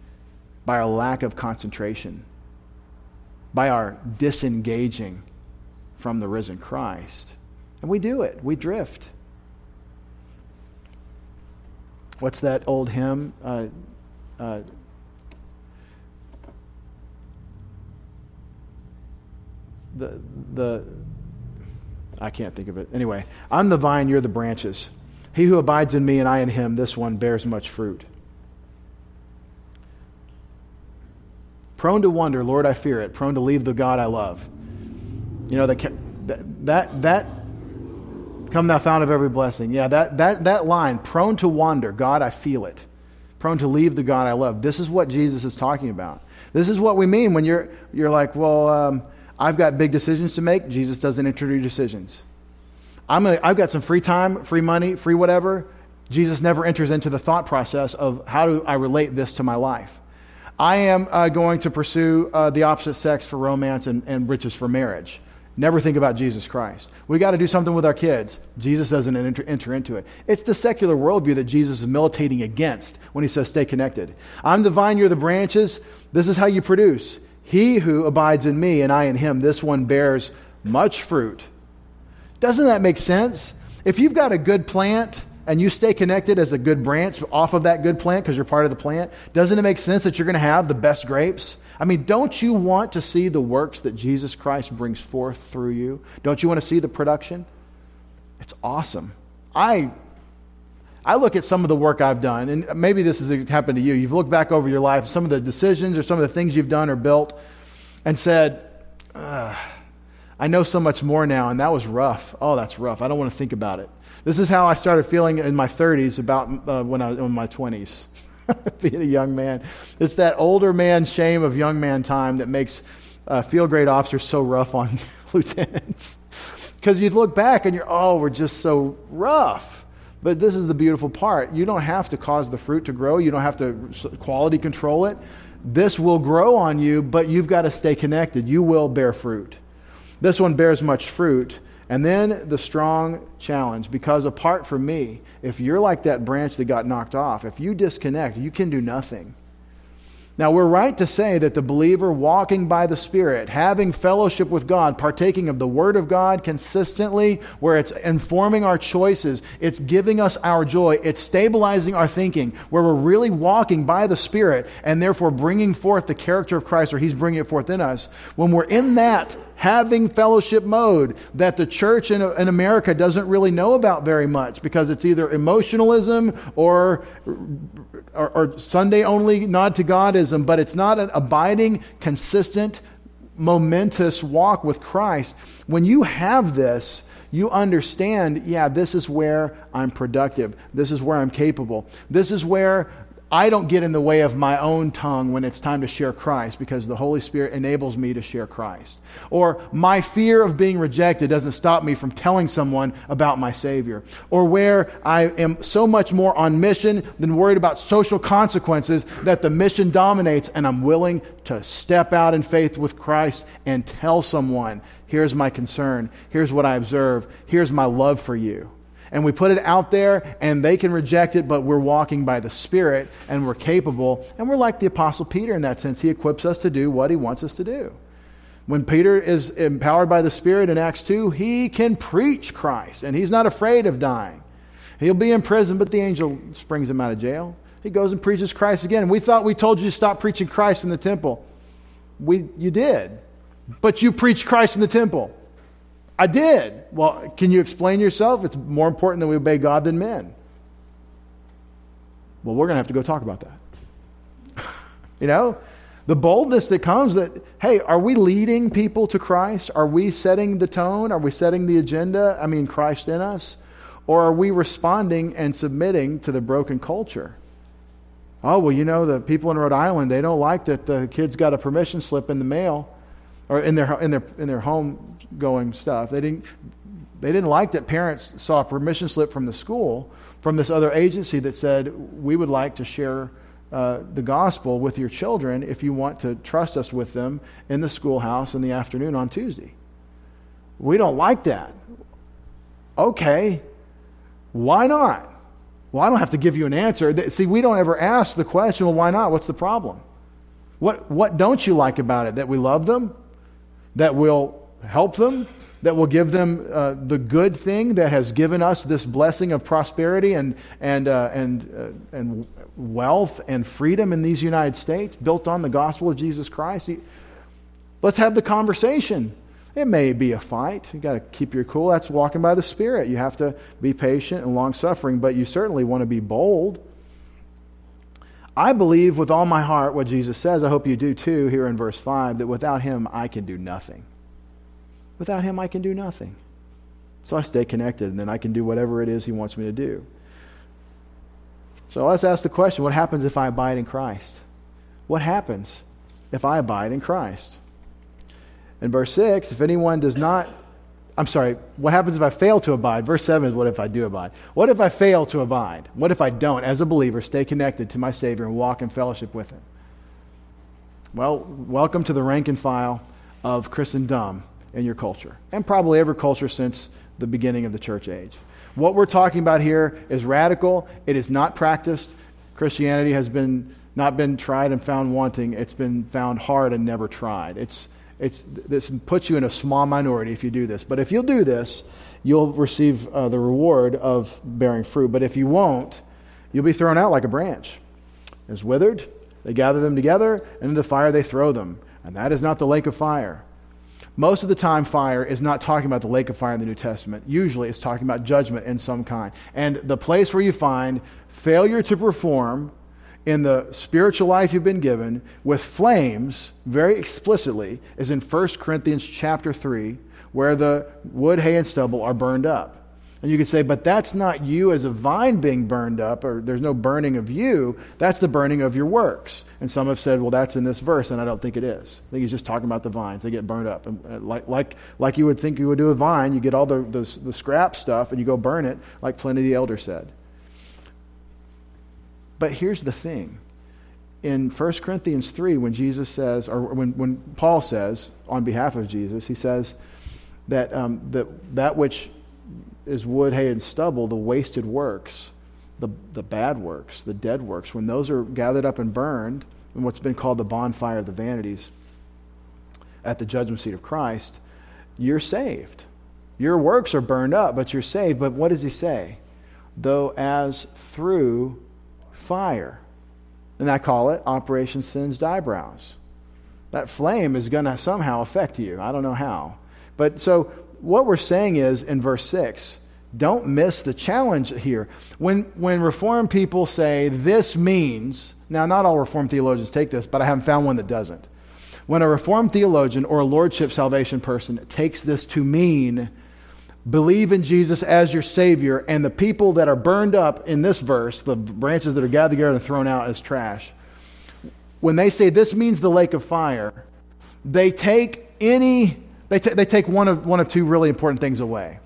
by our lack of concentration, by our disengaging from the risen Christ. And we do it, we drift. What's that old hymn? Uh, uh, the the I can't think of it. Anyway, I'm the vine, you're the branches. He who abides in me and I in him, this one bears much fruit. Prone to wonder, Lord, I fear it. Prone to leave the God I love. You know, that, that, that, come thou fount of every blessing. Yeah, that, that, that line, prone to wander, God, I feel it prone to leave the God I love. This is what Jesus is talking about. This is what we mean when you're, you're like, well, um, I've got big decisions to make. Jesus doesn't enter your decisions. I'm gonna, I've got some free time, free money, free whatever. Jesus never enters into the thought process of how do I relate this to my life. I am uh, going to pursue uh, the opposite sex for romance and, and riches for marriage. Never think about Jesus Christ. We got to do something with our kids. Jesus doesn't enter, enter, into it. It's the secular worldview that Jesus is militating against when he says, stay connected. I'm the vine, you're the branches. This is how you produce. He who abides in me and I in him, this one bears much fruit. Doesn't that make sense? If you've got a good plant and you stay connected as a good branch off of that good plant because you're part of the plant, doesn't it make sense that you're going to have the best grapes? I mean, don't you want to see the works that Jesus Christ brings forth through you? Don't you want to see the production? It's awesome. I I look at some of the work I've done, and maybe this has happened to you. You've looked back over your life, some of the decisions or some of the things you've done or built, and said, I know so much more now, and that was rough. Oh, that's rough. I don't want to think about it. This is how I started feeling in my 30s about uh, when I was in my 20s, being a young man. It's that older man shame of young man time that makes uh, field grade officers so rough on lieutenants. Because you look back and you're, oh, we're just so rough. But this is the beautiful part. You don't have to cause the fruit to grow, you don't have to quality control it. This will grow on you, but you've got to stay connected. You will bear fruit. This one bears much fruit. And then the strong challenge because apart from me, if you're like that branch that got knocked off, if you disconnect, you can do nothing. Now, we're right to say that the believer walking by the Spirit, having fellowship with God, partaking of the Word of God consistently, where it's informing our choices, it's giving us our joy, it's stabilizing our thinking, where we're really walking by the Spirit and therefore bringing forth the character of Christ, or He's bringing it forth in us. When we're in that having fellowship mode that the church in, in America doesn't really know about very much because it's either emotionalism or, or, or Sunday only nod to Godism, but it's not an abiding, consistent, momentous walk with Christ. When you have this, you understand, yeah, this is where I'm productive. This is where I'm capable. This is where I don't get in the way of my own tongue when it's time to share Christ because the Holy Spirit enables me to share Christ. Or my fear of being rejected doesn't stop me from telling someone about my Savior. Or where I am so much more on mission than worried about social consequences that the mission dominates and I'm willing to step out in faith with Christ and tell someone, here's my concern, here's what I observe, here's my love for you and we put it out there and they can reject it, but we're walking by the Spirit and we're capable. And we're like the Apostle Peter in that sense. He equips us to do what he wants us to do. When Peter is empowered by the Spirit in Acts 2, he can preach Christ and he's not afraid of dying. He'll be in prison, but the angel springs him out of jail. He goes and preaches Christ again. We thought we told you to stop preaching Christ in the temple. We, you did, but you preached Christ in the temple. I did. Well, can you explain yourself? It's more important that we obey God than men. Well, we're going to have to go talk about that. you know, the boldness that comes that, hey, are we leading people to Christ? Are we setting the tone? Are we setting the agenda? I mean, Christ in us? Or are we responding and submitting to the broken culture? Oh, well, you know, the people in Rhode Island, they don't like that the kids got a permission slip in the mail or in their, in their, in their home going stuff. They didn't, they didn't like that parents saw a permission slip from the school from this other agency that said, We would like to share uh, the gospel with your children if you want to trust us with them in the schoolhouse in the afternoon on Tuesday. We don't like that. Okay, why not? Well, I don't have to give you an answer. See, we don't ever ask the question, well, why not? What's the problem? What, what don't you like about it? That we love them? That we'll help them, that will give them uh, the good thing that has given us this blessing of prosperity and, and, uh, and, uh, and wealth and freedom in these United States, built on the gospel of Jesus Christ. Let's have the conversation. It may be a fight. You got to keep your cool. That's walking by the Spirit. You have to be patient and long suffering, but you certainly want to be bold. I believe with all my heart what Jesus says. I hope you do too, here in verse 5, that without him I can do nothing. Without him, I can do nothing. So I stay connected, and then I can do whatever it is he wants me to do. So let's ask the question what happens if I abide in Christ? What happens if I abide in Christ? In verse 6, if anyone does not, I'm sorry, what happens if I fail to abide? Verse 7 is what if I do abide? What if I fail to abide? What if I don't, as a believer, stay connected to my Savior and walk in fellowship with Him? Well, welcome to the rank and file of Christendom in your culture, and probably every culture since the beginning of the church age. What we're talking about here is radical. It is not practiced. Christianity has been not been tried and found wanting. It's been found hard and never tried. It's it's this puts you in a small minority if you do this. But if you'll do this, you'll receive uh, the reward of bearing fruit. But if you won't, you'll be thrown out like a branch. It's withered, they gather them together, and in the fire they throw them. And that is not the lake of fire. Most of the time, fire is not talking about the lake of fire in the New Testament. Usually, it's talking about judgment in some kind. And the place where you find failure to perform in the spiritual life you've been given with flames very explicitly is in 1 Corinthians chapter 3 where the wood, hay, and stubble are burned up. And you could say, but that's not you as a vine being burned up, or there's no burning of you. That's the burning of your works. And some have said, well, that's in this verse, and I don't think it is. I think he's just talking about the vines. They get burned up. And uh, like, like, like you would think you would do a vine, you get all the, the, the scrap stuff and you go burn it, like Pliny the Elder said. But here's the thing. In 1 Corinthians 3, when Jesus says, or when, when Paul says on behalf of Jesus, he says that, um, that that which is wood, hay, and stubble, the wasted works, the, the bad works, the dead works, when those are gathered up and burned in what's been called the bonfire of the vanities at the judgment seat of Christ, you're saved. Your works are burned up, but you're saved. But what does he say? Though as through fire. And I call it Operation Singed Eyebrows. That flame is going to somehow affect you. I don't know how. But so what we're saying is in verse 6, don't miss the challenge here. When, when Reformed people say this means, now not all Reformed theologians take this, but I haven't found one that doesn't. When a Reformed theologian or a Lordship salvation person takes this to mean believe in Jesus as your Savior, and the people that are burned up in this verse, the branches that are gathered together and thrown out as trash, when they say this means the lake of fire, they take any they, t- they take one of, one of two really important things away.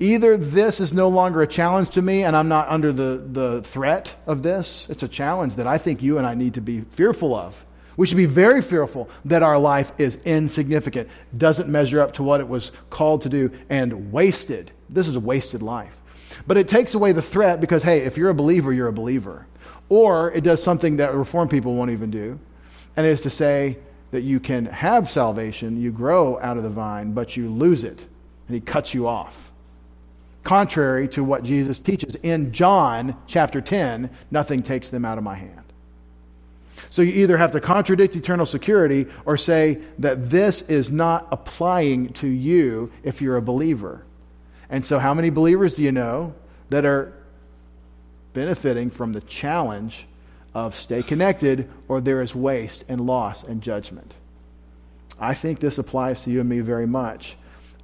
Either this is no longer a challenge to me and I'm not under the, the threat of this. It's a challenge that I think you and I need to be fearful of. We should be very fearful that our life is insignificant, doesn't measure up to what it was called to do, and wasted. This is a wasted life. But it takes away the threat because, hey, if you're a believer, you're a believer. Or it does something that reform people won't even do, and it is to say, that you can have salvation, you grow out of the vine, but you lose it, and he cuts you off. Contrary to what Jesus teaches in John chapter 10, nothing takes them out of my hand. So you either have to contradict eternal security or say that this is not applying to you if you're a believer. And so, how many believers do you know that are benefiting from the challenge of stay connected or there is waste and loss and judgment. I think this applies to you and me very much,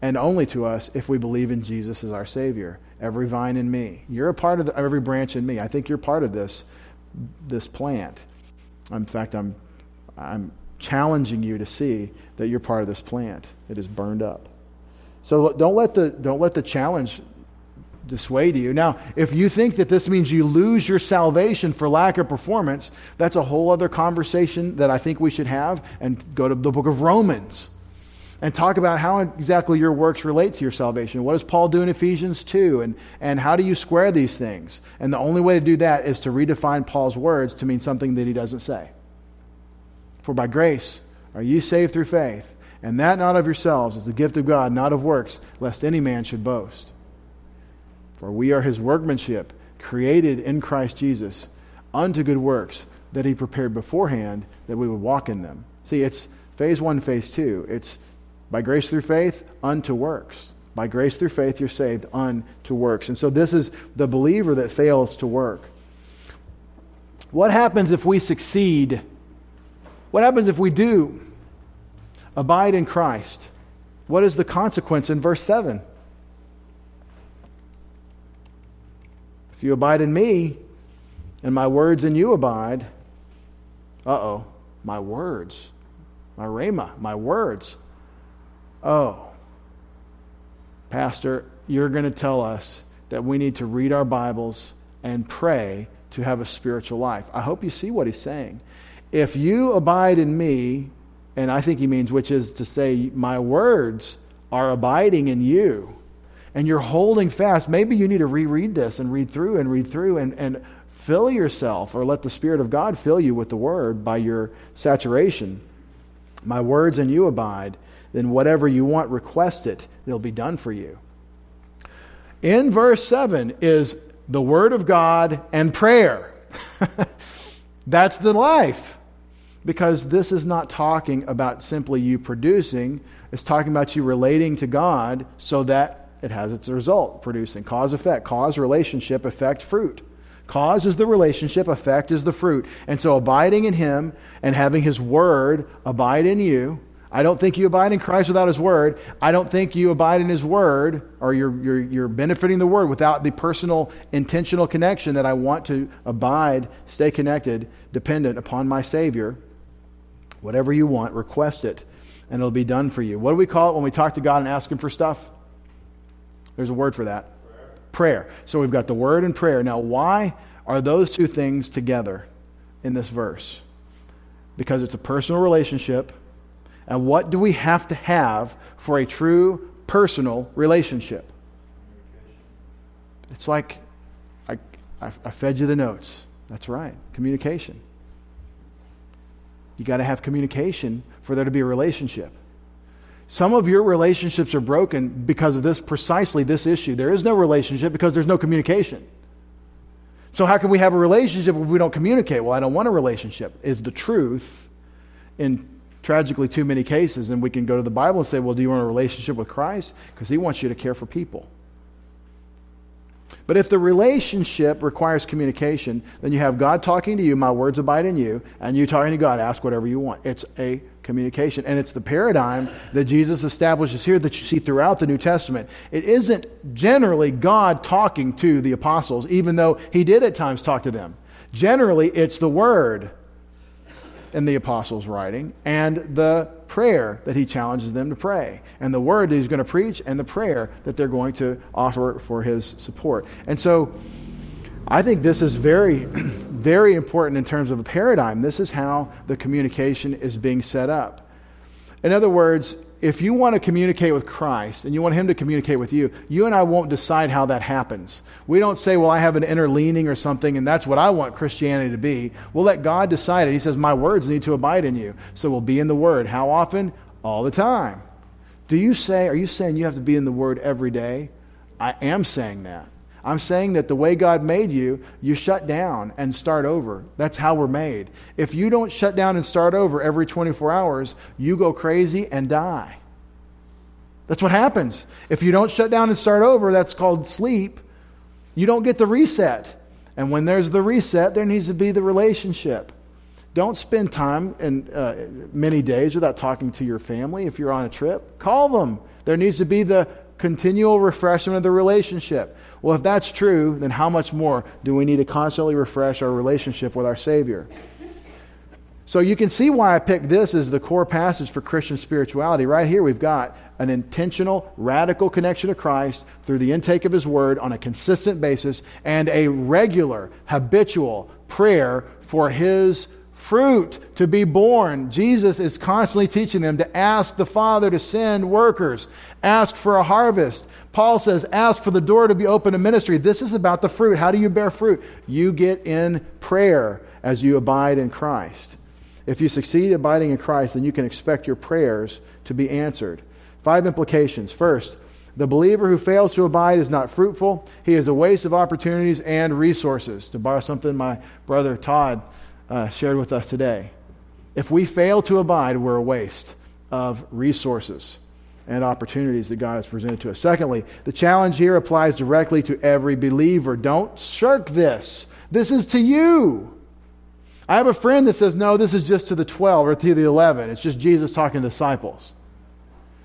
and only to us if we believe in Jesus as our Savior. Every vine in me. You're a part of the, every branch in me. I think you're part of this, this plant. In fact, I'm, I'm challenging you to see that you're part of this plant. It is burned up. So don't let the, don't let the challenge dissuade you. Now, if you think that this means you lose your salvation for lack of performance, that's a whole other conversation that I think we should have and go to the book of Romans and talk about how exactly your works relate to your salvation. What does Paul do in Ephesians 2? And, and how do you square these things? And the only way to do that is to redefine Paul's words to mean something that he doesn't say. For by grace are ye saved through faith, and that not of yourselves is the gift of God, not of works, lest any man should boast. For we are his workmanship, created in Christ Jesus unto good works that he prepared beforehand that we would walk in them. See, it's phase one, phase two. It's by grace through faith unto works. By grace through faith, you're saved unto works. And so this is the believer that fails to work. What happens if we succeed? What happens if we do abide in Christ? What is the consequence in verse 7? If you abide in me and my words in you abide, uh oh, my words, my rhema, my words. Oh, Pastor, you're going to tell us that we need to read our Bibles and pray to have a spiritual life. I hope you see what he's saying. If you abide in me, and I think he means, which is to say, my words are abiding in you, and you're holding fast, maybe you need to reread this and read through and read through and, and fill yourself or let the Spirit of God fill you with the Word by your saturation. My words and you abide, then whatever you want, request it. It'll be done for you. In verse 7 is the Word of God and prayer. That's the life. Because this is not talking about simply you producing, it's talking about you relating to God so that it has its result producing. Cause, effect. Cause, relationship, effect, fruit. Cause is the relationship, effect is the fruit. And so abiding in Him and having His Word abide in you. I don't think you abide in Christ without His Word. I don't think you abide in His Word or you're, you're, you're benefiting the Word without the personal, intentional connection that I want to abide, stay connected, dependent upon my Savior. Whatever you want, request it, and it'll be done for you. What do we call it when we talk to God and ask Him for stuff? There's a word for that prayer. So we've got the word and prayer. Now, why are those two things together in this verse? Because it's a personal relationship. And what do we have to have for a true personal relationship? It's like I, I, I fed you the notes. That's right, communication. You got to have communication for there to be a relationship. Some of your relationships are broken because of this precisely this issue. There is no relationship because there's no communication. So how can we have a relationship if we don't communicate? Well, I don't want a relationship. Is the truth in tragically too many cases and we can go to the Bible and say, "Well, do you want a relationship with Christ?" because he wants you to care for people. But if the relationship requires communication, then you have God talking to you, my words abide in you, and you talking to God, ask whatever you want. It's a communication. And it's the paradigm that Jesus establishes here that you see throughout the New Testament. It isn't generally God talking to the apostles, even though he did at times talk to them. Generally, it's the Word in the apostles' writing and the prayer that he challenges them to pray, and the word that he's going to preach, and the prayer that they're going to offer for his support. And so I think this is very, very important in terms of a paradigm. This is how the communication is being set up. In other words, if you want to communicate with Christ and you want Him to communicate with you, you and I won't decide how that happens. We don't say, well, I have an inner leaning or something, and that's what I want Christianity to be. We'll let God decide it. He says, my words need to abide in you. So we'll be in the Word. How often? All the time. Do you say, are you saying you have to be in the Word every day? I am saying that. I'm saying that the way God made you, you shut down and start over. That's how we're made. If you don't shut down and start over every 24 hours, you go crazy and die. That's what happens. If you don't shut down and start over, that's called sleep. You don't get the reset. And when there's the reset, there needs to be the relationship. Don't spend time in uh, many days without talking to your family if you're on a trip. Call them. There needs to be the continual refreshment of the relationship. Well, if that's true, then how much more do we need to constantly refresh our relationship with our Savior? So you can see why I picked this as the core passage for Christian spirituality. Right here, we've got an intentional, radical connection to Christ through the intake of His Word on a consistent basis and a regular, habitual prayer for His fruit to be born. Jesus is constantly teaching them to ask the Father to send workers, ask for a harvest. Paul says, ask for the door to be open to ministry. This is about the fruit. How do you bear fruit? You get in prayer as you abide in Christ. If you succeed abiding in Christ, then you can expect your prayers to be answered. Five implications. First, the believer who fails to abide is not fruitful. He is a waste of opportunities and resources. To borrow something my brother Todd uh, shared with us today. If we fail to abide, we're a waste of resources and opportunities that God has presented to us. Secondly, the challenge here applies directly to every believer. Don't shirk this. This is to you. I have a friend that says, no, this is just to the 12 or to the 11. It's just Jesus talking to disciples.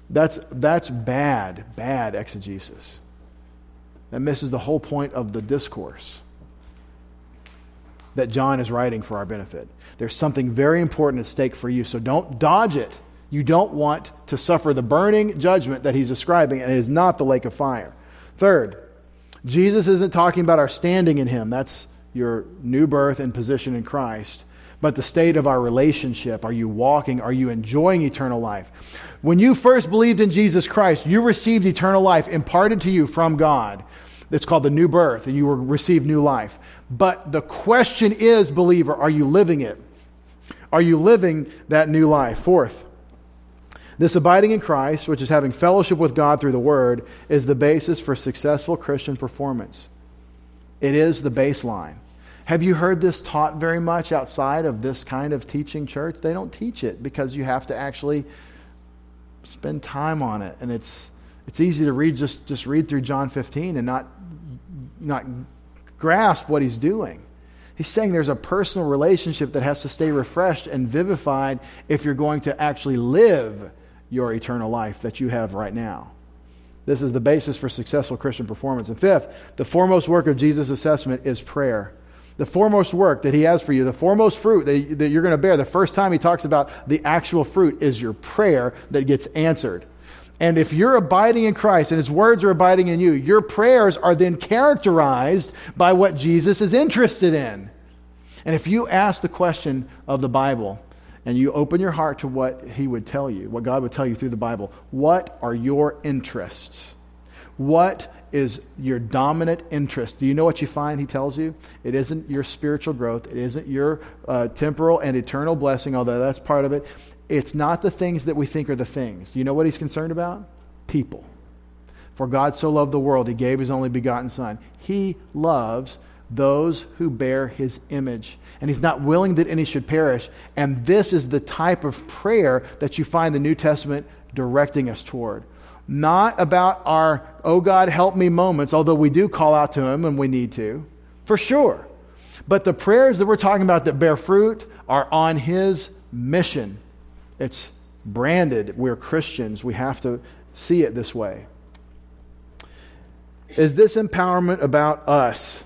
That's, that's bad, bad exegesis. That misses the whole point of the discourse that John is writing for our benefit. There's something very important at stake for you, so don't dodge it. You don't want to suffer the burning judgment that he's describing, and it is not the lake of fire. Third, Jesus isn't talking about our standing in him. That's your new birth and position in Christ. But the state of our relationship. Are you walking? Are you enjoying eternal life? When you first believed in Jesus Christ, you received eternal life imparted to you from God. It's called the new birth, and you will receive new life. But the question is, believer, are you living it? Are you living that new life? Fourth, This abiding in Christ, which is having fellowship with God through the Word, is the basis for successful Christian performance. It is the baseline. Have you heard this taught very much outside of this kind of teaching church? They don't teach it because you have to actually spend time on it. And it's, it's easy to read, just, just read through John 15 and not, not grasp what he's doing. He's saying there's a personal relationship that has to stay refreshed and vivified if you're going to actually live your eternal life that you have right now. This is the basis for successful Christian performance. And fifth, the foremost work of Jesus' assessment is prayer. The foremost work that he has for you, the foremost fruit that, that you're going to bear, the first time he talks about the actual fruit is your prayer that gets answered. And if you're abiding in Christ and his words are abiding in you, your prayers are then characterized by what Jesus is interested in. And if you ask the question of the Bible, and you open your heart to what He would tell you, what God would tell you through the Bible, what are your interests? What is your dominant interest? Do you know what you find He tells you? It isn't your spiritual growth, it isn't your uh, temporal and eternal blessing, although that's part of it. It's not the things that we think are the things. Do you know what He's concerned about? People. For God so loved the world, He gave His only begotten Son. He loves those who bear his image. And he's not willing that any should perish. And this is the type of prayer that you find the New Testament directing us toward. Not about our, oh God, help me moments, although we do call out to him and we need to, for sure. But the prayers that we're talking about that bear fruit are on his mission. It's branded. We're Christians. We have to see it this way. Is this empowerment about us?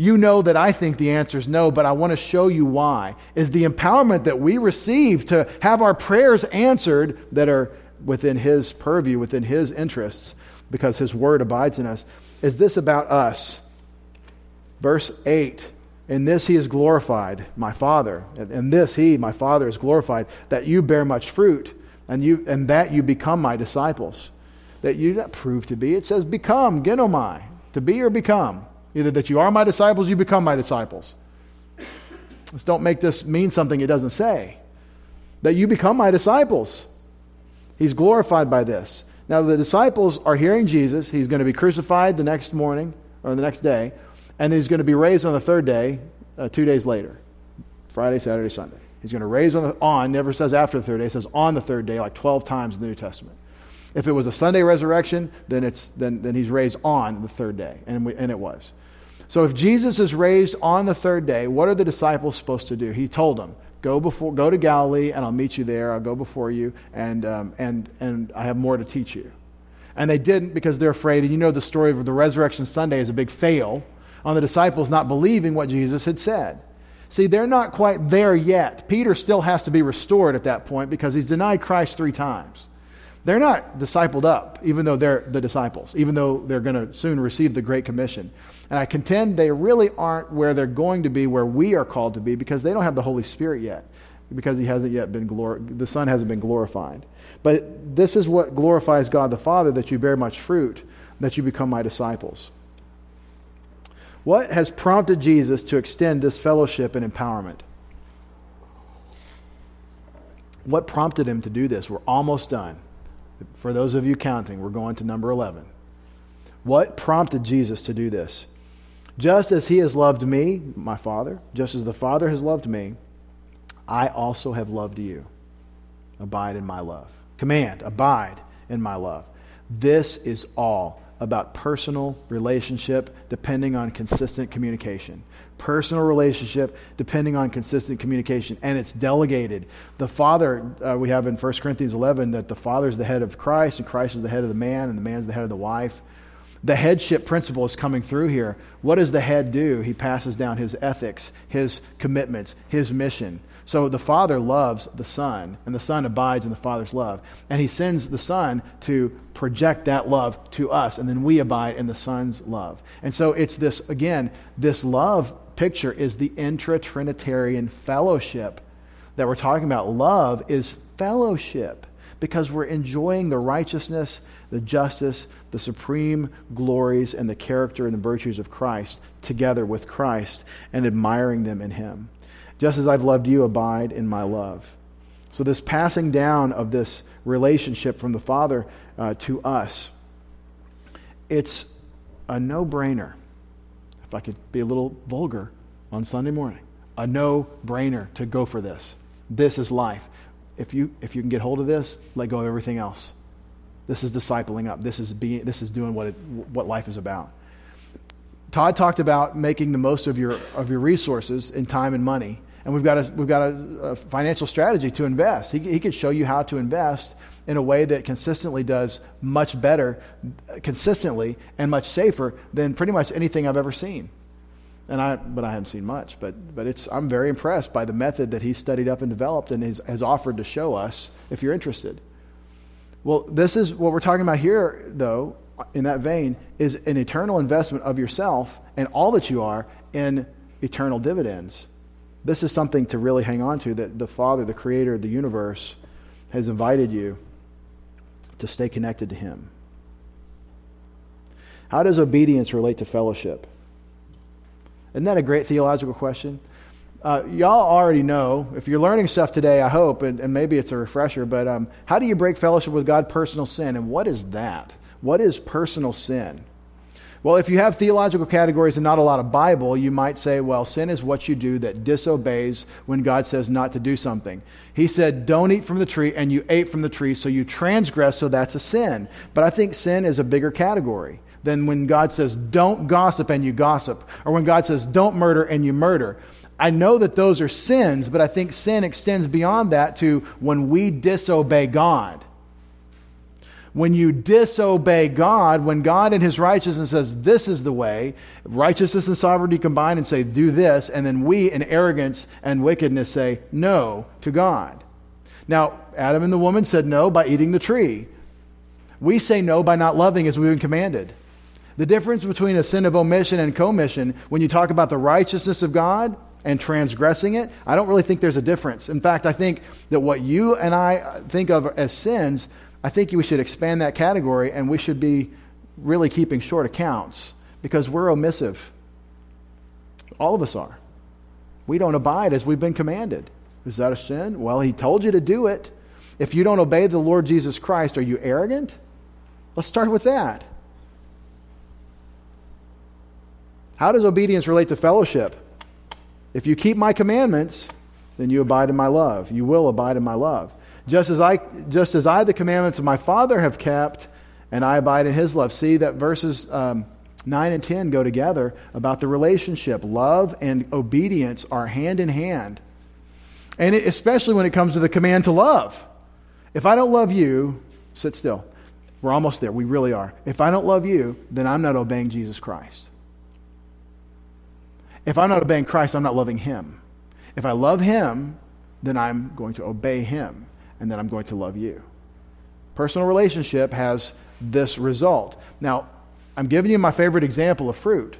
You know that I think the answer is no, but I want to show you why. Is the empowerment that we receive to have our prayers answered that are within His purview, within His interests, because His word abides in us, is this about us? Verse 8 In this He is glorified, my Father. In this He, my Father, is glorified, that you bear much fruit, and, you, and that you become my disciples. That you prove to be. It says become, ginomai, to be or become. Either that you are my disciples, you become my disciples. Let's don't make this mean something it doesn't say. That you become my disciples. He's glorified by this. Now, the disciples are hearing Jesus. He's going to be crucified the next morning or the next day, and then he's going to be raised on the third day, uh, two days later Friday, Saturday, Sunday. He's going to raise on, the, on, never says after the third day, says on the third day, like 12 times in the New Testament. If it was a Sunday resurrection, then, it's, then, then he's raised on the third day, and, we, and it was. So if Jesus is raised on the third day, what are the disciples supposed to do? He told them, go before go to galilee and i'll meet you there. I'll go before you and um, and and i have more to teach you. And they didn't because they're afraid. And you know the story of the resurrection sunday is a big fail on the disciples not believing what jesus had said. See they're not quite there yet. Peter still has to be restored at that point because he's denied christ three times they're not discipled up, even though they're the disciples, even though they're going to soon receive the Great Commission. And I contend they really aren't where they're going to be, where we are called to be, because they don't have the Holy Spirit yet, because he hasn't yet been glor- the Son hasn't been glorified. But this is what glorifies God the Father that you bear much fruit, that you become my disciples. What has prompted Jesus to extend this fellowship and empowerment? What prompted him to do this? We're almost done. For those of you counting, we're going to number 11. What prompted Jesus to do this? Just as he has loved me, my Father, just as the Father has loved me, I also have loved you. Abide in my love. Command, abide in my love. This is all about personal relationship depending on consistent communication personal relationship depending on consistent communication and it's delegated. The father uh, we have in 1 corinthians 11 that the father is the head of christ and christ is the head of the man and the man is the head of the wife. The headship principle is coming through here. What does the head do? He passes down his ethics his commitments his mission. So the Father loves the Son, and the Son abides in the Father's love. And He sends the Son to project that love to us, and then we abide in the Son's love. And so it's this, again, this love picture is the intra Trinitarian fellowship that we're talking about. Love is fellowship because we're enjoying the righteousness, the justice, the supreme glories, and the character and the virtues of Christ together with Christ and admiring them in Him. Just as I've loved you, abide in my love. So, this passing down of this relationship from the Father uh, to us, it's a no brainer. If I could be a little vulgar on Sunday morning, a no brainer to go for this. This is life. If you, if you can get hold of this, let go of everything else. This is discipling up. This is, being, this is doing what, it, what life is about. Todd talked about making the most of your, of your resources in time and money. And we've got a, we've got a, a financial strategy to invest. He, he could show you how to invest in a way that consistently does much better, consistently, and much safer than pretty much anything I've ever seen. And I, but I haven't seen much. But, but it's, I'm very impressed by the method that he studied up and developed and has, has offered to show us if you're interested. Well, this is what we're talking about here, though, in that vein, is an eternal investment of yourself and all that you are in eternal dividends. This is something to really hang on to that the Father, the Creator of the universe, has invited you to stay connected to Him. How does obedience relate to fellowship? Isn't that a great theological question? Uh, y'all already know, if you're learning stuff today, I hope, and, and maybe it's a refresher, but um, how do you break fellowship with God? Personal sin. And what is that? What is personal sin? Well, if you have theological categories and not a lot of Bible, you might say, well, sin is what you do that disobeys when God says not to do something. He said, don't eat from the tree, and you ate from the tree, so you transgress, so that's a sin. But I think sin is a bigger category than when God says, don't gossip, and you gossip, or when God says, don't murder, and you murder. I know that those are sins, but I think sin extends beyond that to when we disobey God when you disobey God, when God in his righteousness says, This is the way, righteousness and sovereignty combine and say, Do this, and then we in arrogance and wickedness say, No to God. Now, Adam and the woman said no by eating the tree. We say no by not loving as we've been commanded. The difference between a sin of omission and commission, when you talk about the righteousness of God and transgressing it, I don't really think there's a difference. In fact, I think that what you and I think of as sins I think we should expand that category and we should be really keeping short accounts because we're omissive. All of us are. We don't abide as we've been commanded. Is that a sin? Well, he told you to do it. If you don't obey the Lord Jesus Christ, are you arrogant? Let's start with that. How does obedience relate to fellowship? If you keep my commandments, then you abide in my love. You will abide in my love. Just as I, just as I the commandments of my Father have kept, and I abide in his love. See that verses um, 9 and 10 go together about the relationship. Love and obedience are hand in hand. And it, especially when it comes to the command to love. If I don't love you, sit still. We're almost there. We really are. If I don't love you, then I'm not obeying Jesus Christ. If I'm not obeying Christ, I'm not loving him. If I love him, then I'm going to obey him and then I'm going to love you. Personal relationship has this result. Now, I'm giving you my favorite example of fruit.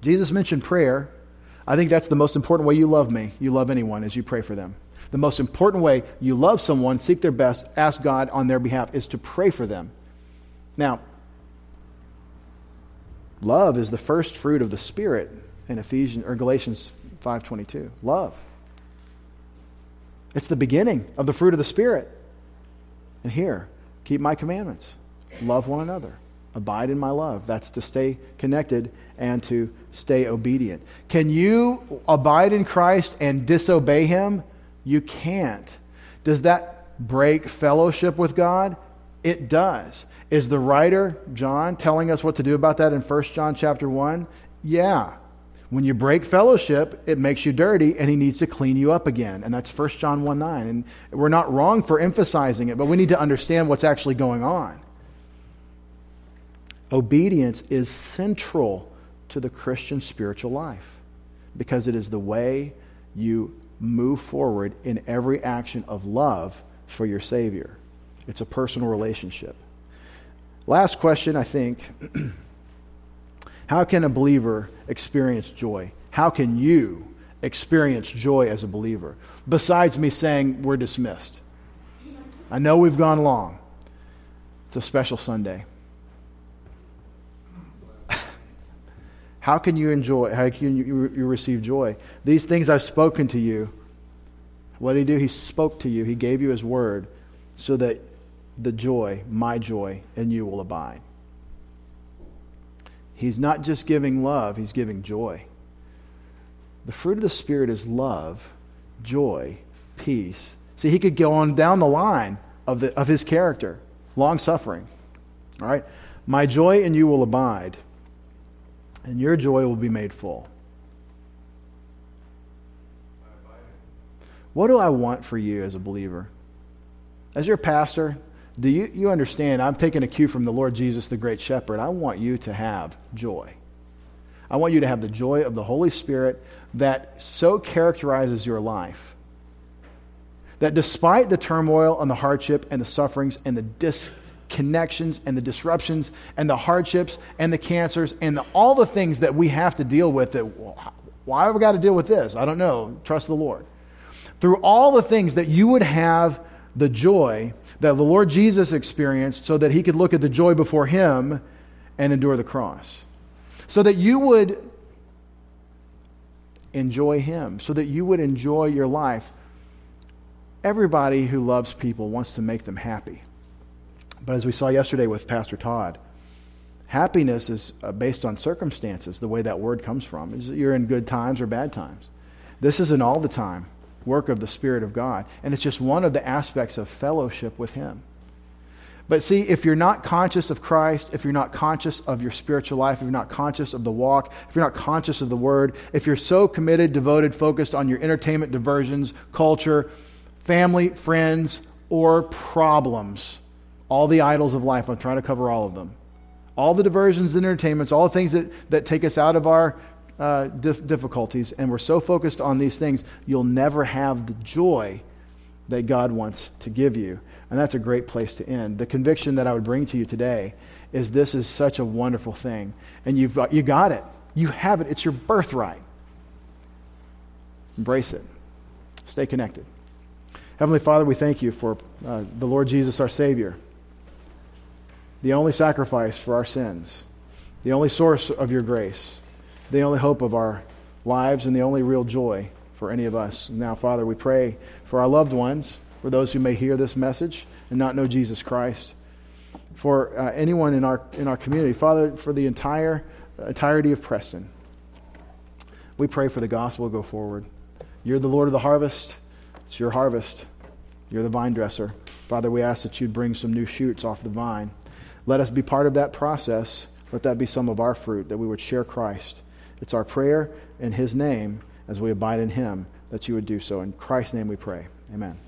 Jesus mentioned prayer. I think that's the most important way you love me. You love anyone as you pray for them. The most important way you love someone, seek their best, ask God on their behalf, is to pray for them. Now, love is the first fruit of the Spirit in Ephesians or Galatians 5:22. Love. It's the beginning of the fruit of the Spirit. And here, keep my commandments, love one another, abide in my love. That's to stay connected and to stay obedient. Can you abide in Christ and disobey him? You can't. Does that break fellowship with God? It does. Is the writer John telling us what to do about that in 1 John chapter 1? Yeah. When you break fellowship, it makes you dirty, and he needs to clean you up again. And that's 1 John 1 9. And we're not wrong for emphasizing it, but we need to understand what's actually going on. Obedience is central to the Christian spiritual life because it is the way you move forward in every action of love for your Savior. It's a personal relationship. Last question, I think. How can a believer experience joy? How can you experience joy as a believer? Besides me saying we're dismissed. I know we've gone long. It's a special Sunday. how can you enjoy, how can you, you receive joy? These things I've spoken to you What did he do? He spoke to you, he gave you his word so that the joy, my joy, in you will abide. He's not just giving love, he's giving joy. The fruit of the Spirit is love, joy, peace. See, he could go on down the line of, the, of his character, long suffering. All right? My joy in you will abide, and your joy will be made full. What do I want for you as a believer? As your pastor, do you, you understand? I'm taking a cue from the Lord Jesus, the great shepherd. I want you to have joy. I want you to have the joy of the Holy Spirit that so characterizes your life that despite the turmoil and the hardship and the sufferings and the disconnections and the disruptions and the hardships and the cancers and the, all the things that we have to deal with, that why have we got to deal with this? I don't know. Trust the Lord. Through all the things that you would have the joy that the Lord Jesus experienced so that he could look at the joy before him and endure the cross. So that you would enjoy him, so that you would enjoy your life. Everybody who loves people wants to make them happy. But as we saw yesterday with Pastor Todd, happiness is uh, based on circumstances, the way that word comes from. Is you're in good times or bad times. This isn't all the time work of the Spirit of God. And it's just one of the aspects of fellowship with Him. But see, if you're not conscious of Christ, if you're not conscious of your spiritual life, if you're not conscious of the walk, if you're not conscious of the Word, if you're so committed, devoted, focused on your entertainment, diversions, culture, family, friends, or problems, all the idols of life, I'm trying to cover all of them. All the diversions and entertainments, all the things that, that take us out of our uh, dif- difficulties and we're so focused on these things, you'll never have the joy that God wants to give you. And that's a great place to end. The conviction that I would bring to you today is this is such a wonderful thing. And you've got, you got it. You have it. It's your birthright. Embrace it. Stay connected. Heavenly Father, we thank you for uh, the Lord Jesus, our Savior, the only sacrifice for our sins, the only source of your grace the only hope of our lives and the only real joy for any of us. Now, Father, we pray for our loved ones, for those who may hear this message and not know Jesus Christ, for uh, anyone in our, in our community. Father, for the entire entirety of Preston, we pray for the gospel to go forward. You're the Lord of the harvest. It's your harvest. You're the vine dresser. Father, we ask that you'd bring some new shoots off the vine. Let us be part of that process. Let that be some of our fruit, that we would share Christ it's our prayer in His name as we abide in Him that you would do so. In Christ's name we pray. Amen.